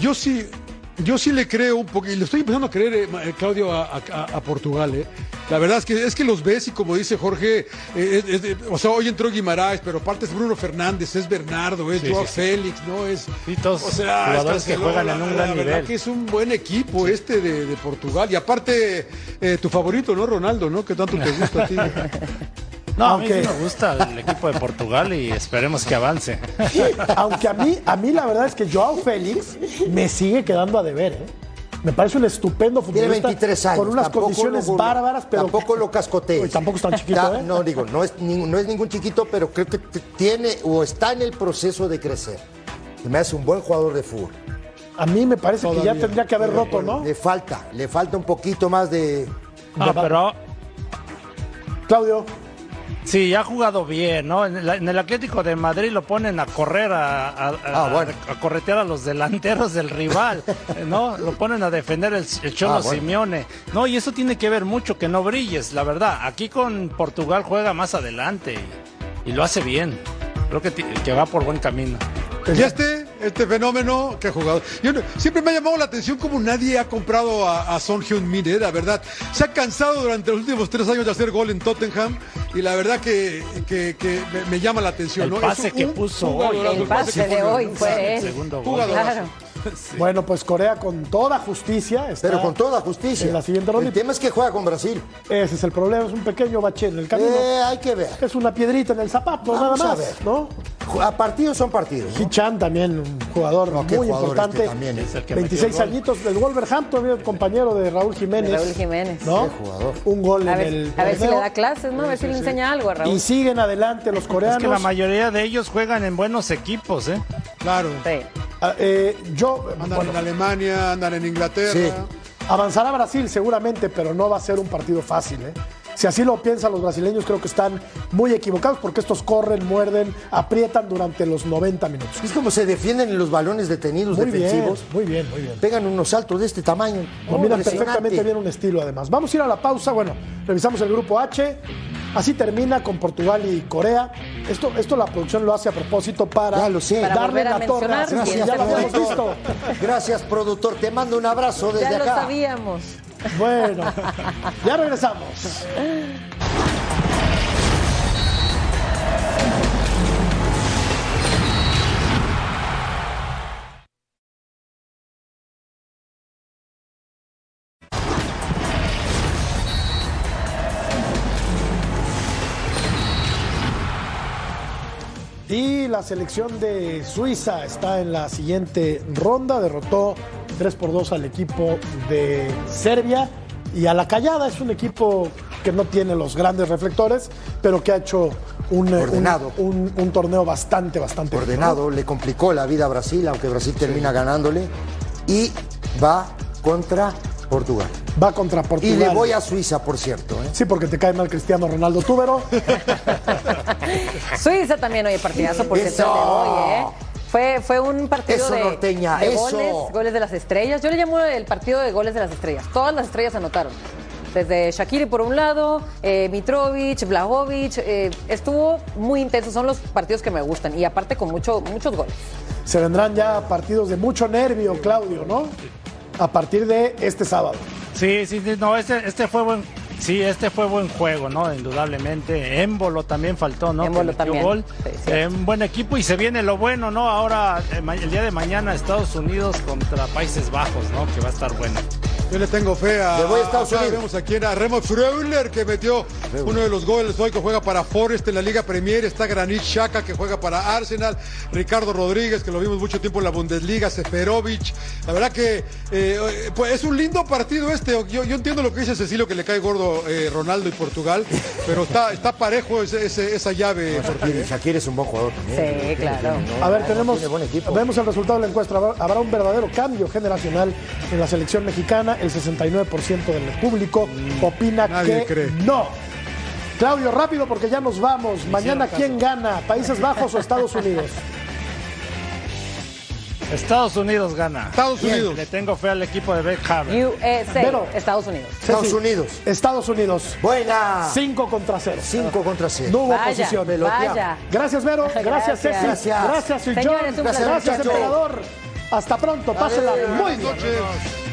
[SPEAKER 8] yo sí, Yo sí le creo un poco, y le estoy empezando a creer, eh, eh, Claudio, a, a- a Portugal. ¿eh? La verdad es que es que los ves y como dice Jorge, eh, o sea, hoy entró Guimaraes, pero aparte es Bruno Fernández, es Bernardo, es
[SPEAKER 7] Sí,
[SPEAKER 8] Joao
[SPEAKER 7] sí, sí.
[SPEAKER 8] Félix, ¿no? Es, o sea,
[SPEAKER 7] jugadores que juegan en un
[SPEAKER 8] la-
[SPEAKER 7] gran
[SPEAKER 8] la verdad
[SPEAKER 7] nivel.
[SPEAKER 8] que es un buen equipo este de, de Portugal. Y aparte, eh, tu favorito, ¿no? Ronaldo, ¿no? Que tanto te gusta a ti.
[SPEAKER 7] No, a mí sí me gusta el equipo de Portugal y esperemos que avance.
[SPEAKER 2] Aunque a mí, a mí la verdad es que Joao Félix me sigue quedando a deber. ¿eh? Me parece un estupendo
[SPEAKER 6] Tiene
[SPEAKER 2] futbolista
[SPEAKER 6] 23 años.
[SPEAKER 2] con unas
[SPEAKER 6] tampoco
[SPEAKER 2] condiciones
[SPEAKER 6] lo-
[SPEAKER 2] bárbaras, pero
[SPEAKER 6] Tampoco lo cascotees.
[SPEAKER 2] Uy, tampoco es tan chiquito,
[SPEAKER 6] Ta-
[SPEAKER 2] ¿eh?
[SPEAKER 6] No, digo, no es, ningún- no es ningún chiquito, pero creo que tiene o está en el proceso de crecer. Y me hace un buen jugador de fútbol.
[SPEAKER 2] a mí me parece que ya tendría que haber roto, ¿no?
[SPEAKER 6] Le falta, le falta un poquito más de...
[SPEAKER 7] Ah, pero
[SPEAKER 2] Claudio,
[SPEAKER 7] sí, ha jugado bien, ¿no? En, la- en el Atlético de Madrid lo ponen a correr, a,
[SPEAKER 6] Ah, bueno.
[SPEAKER 7] a corretear a los delanteros del rival, ¿no? Lo ponen a defender el, el Cholo
[SPEAKER 6] Ah, bueno.
[SPEAKER 7] Simeone. No, y eso tiene que ver mucho que no brilles, la verdad. Aquí con Portugal juega más adelante y, y lo hace bien. Creo que, que va por buen camino.
[SPEAKER 8] Y este, este fenómeno, qué jugador. Yo siempre me ha llamado la atención como nadie ha comprado a, a Son Heung-min, ¿eh? la verdad. Se ha cansado durante los últimos tres años de hacer gol en Tottenham y la verdad que, que- que me, me llama la atención.
[SPEAKER 7] El
[SPEAKER 8] ¿no?
[SPEAKER 7] pase
[SPEAKER 8] Es
[SPEAKER 7] que puso hoy,
[SPEAKER 5] El pase
[SPEAKER 8] que
[SPEAKER 5] de hoy fue él.
[SPEAKER 7] segundo gol.
[SPEAKER 8] Jugadorazo.
[SPEAKER 5] Claro.
[SPEAKER 2] bueno, pues Corea con toda justicia está
[SPEAKER 6] Pero con toda justicia.
[SPEAKER 2] en la siguiente ronda.
[SPEAKER 6] El tema es que juega con Brasil.
[SPEAKER 2] Ese es el problema, es un pequeño bache en el camino.
[SPEAKER 6] Eh, hay que ver.
[SPEAKER 2] Es una piedrita en el zapato,
[SPEAKER 6] Vamos
[SPEAKER 2] nada
[SPEAKER 6] a
[SPEAKER 2] más,
[SPEAKER 6] ver.
[SPEAKER 2] ¿no?
[SPEAKER 6] A partidos son partidos. ¿no?
[SPEAKER 2] Hichan también, un jugador
[SPEAKER 6] No,
[SPEAKER 2] muy
[SPEAKER 6] jugador
[SPEAKER 2] importante.
[SPEAKER 6] este también, ¿eh?
[SPEAKER 7] Es el que
[SPEAKER 2] 26
[SPEAKER 7] metió el gol.
[SPEAKER 2] añitos del Wolverhampton, el compañero de Raúl Jiménez.
[SPEAKER 5] De Raúl Jiménez.
[SPEAKER 2] ¿no?
[SPEAKER 6] Qué jugador.
[SPEAKER 2] Un gol
[SPEAKER 5] A
[SPEAKER 2] en
[SPEAKER 5] ver,
[SPEAKER 2] el
[SPEAKER 5] a ver si le da clases, ¿no? A ver si le enseña algo a Raúl.
[SPEAKER 2] Y siguen adelante los coreanos.
[SPEAKER 7] Es que la mayoría de ellos juegan en buenos equipos, ¿eh?
[SPEAKER 8] Claro.
[SPEAKER 5] Sí.
[SPEAKER 2] Ah, eh, yo,
[SPEAKER 8] Andan
[SPEAKER 2] bueno,
[SPEAKER 8] en Alemania, andan en Inglaterra.
[SPEAKER 6] Sí.
[SPEAKER 2] avanzará Brasil seguramente, pero no va a ser un partido fácil. ¿eh? Si así lo piensan los brasileños, creo que están muy equivocados porque estos corren, muerden, aprietan durante los 90 minutos.
[SPEAKER 6] Es como se defienden en los balones detenidos
[SPEAKER 2] Muy bien,
[SPEAKER 6] defensivos.
[SPEAKER 2] muy bien, muy bien.
[SPEAKER 6] Pegan unos saltos de este tamaño.
[SPEAKER 2] Combinan perfectamente bien un estilo además. Vamos a ir a la pausa. Bueno, revisamos el grupo H. Así termina con Portugal y Corea. Esto, esto la producción lo hace a propósito para
[SPEAKER 6] Ya lo sé.
[SPEAKER 5] Para
[SPEAKER 2] darle la torre. que ya lo habíamos
[SPEAKER 5] productor.
[SPEAKER 2] visto.
[SPEAKER 6] Gracias, productor. Te mando un abrazo desde
[SPEAKER 5] Ya lo
[SPEAKER 6] acá.
[SPEAKER 5] sabíamos.
[SPEAKER 2] Bueno, ya regresamos. La selección de Suiza está en la siguiente ronda. Derrotó 3 por 2 al equipo de Serbia. Y a la callada es un equipo que no tiene los grandes reflectores, pero que ha hecho un, un-
[SPEAKER 6] Ordenado.
[SPEAKER 2] un- un torneo bastante, bastante.
[SPEAKER 6] Ordenado, le complicó la vida a Brasil, aunque Brasil termina ganándole. Y va contra Portugal.
[SPEAKER 2] Va contra Portugal.
[SPEAKER 6] Y le voy a Suiza, por cierto. ¿eh?
[SPEAKER 2] Sí, porque te cae mal Cristiano Ronaldo Túbero.
[SPEAKER 5] Suiza también, oye, partidazo por cierto hoy, ¿eh? Fue, fue un partido
[SPEAKER 6] Eso,
[SPEAKER 5] de,
[SPEAKER 6] norteña,
[SPEAKER 5] de
[SPEAKER 6] eso.
[SPEAKER 5] goles, goles de las estrellas. Yo le llamo el partido de goles de las estrellas. Todas las estrellas anotaron. Desde Shakiri por un lado, eh, Mitrovic, Blajovic, eh, estuvo muy intenso. Son los partidos que me gustan y aparte con mucho, muchos goles.
[SPEAKER 2] Se vendrán ya partidos de mucho nervio, Claudio, ¿no? A partir de este sábado.
[SPEAKER 7] Sí, sí, no, este, este fue buen, sí, este fue buen juego, ¿no? Indudablemente. Émbolo también faltó, ¿no?
[SPEAKER 5] Émbolo también.
[SPEAKER 7] Gol.
[SPEAKER 5] Sí, sí.
[SPEAKER 7] Eh, un buen equipo y se viene lo bueno, ¿no? Ahora, eh, el día de mañana, Estados Unidos contra Países Bajos, ¿no? Que va a estar bueno.
[SPEAKER 8] Yo le tengo fe a.
[SPEAKER 6] Le voy a Estados
[SPEAKER 8] acá
[SPEAKER 6] Unidos.
[SPEAKER 8] Vemos aquí a Remo Freuler que metió uno de los goles hoy que juega para Forest en la Liga Premier. Está Granit Xhaka que juega para Arsenal. Ricardo Rodríguez que lo vimos mucho tiempo en la Bundesliga. Seferovic. La verdad que eh, pues es un lindo partido este. Yo, yo entiendo lo que dice Cecilio que le cae gordo eh, Ronaldo y Portugal. Pero está, está parejo ese- ese- esa llave.
[SPEAKER 6] Shakiri es un buen jugador también.
[SPEAKER 5] Sí, claro.
[SPEAKER 2] A ver, tenemos,
[SPEAKER 6] tiene buen equipo.
[SPEAKER 2] vemos el resultado de la encuesta. Habrá un verdadero cambio generacional en la selección mexicana. El 69% del público opina
[SPEAKER 8] Nadie
[SPEAKER 2] que
[SPEAKER 8] cree.
[SPEAKER 2] no. Claudio, rápido porque ya nos vamos. Mañana, ¿quién gana? ¿Países Bajos o Estados Unidos?
[SPEAKER 7] Estados Unidos gana.
[SPEAKER 8] Estados Unidos.
[SPEAKER 7] Le tengo fe al equipo de Beckham.
[SPEAKER 5] USA,
[SPEAKER 2] Pero-
[SPEAKER 5] Estados Unidos.
[SPEAKER 6] Estados
[SPEAKER 2] Ceci,
[SPEAKER 6] Unidos.
[SPEAKER 2] Estados Unidos.
[SPEAKER 6] Buena.
[SPEAKER 2] 5 contra 0.
[SPEAKER 6] 5 contra 0.
[SPEAKER 2] No hubo
[SPEAKER 5] Vaya, vaya.
[SPEAKER 2] Gracias, Vero. Gracias,
[SPEAKER 5] Gracias.
[SPEAKER 2] Ceci.
[SPEAKER 6] Gracias.
[SPEAKER 2] Gracias,
[SPEAKER 5] Señores,
[SPEAKER 2] Gracias,
[SPEAKER 6] muchachos.
[SPEAKER 2] emperador. Hasta pronto, pásenla muy
[SPEAKER 8] Buenas
[SPEAKER 2] bien.
[SPEAKER 8] noches.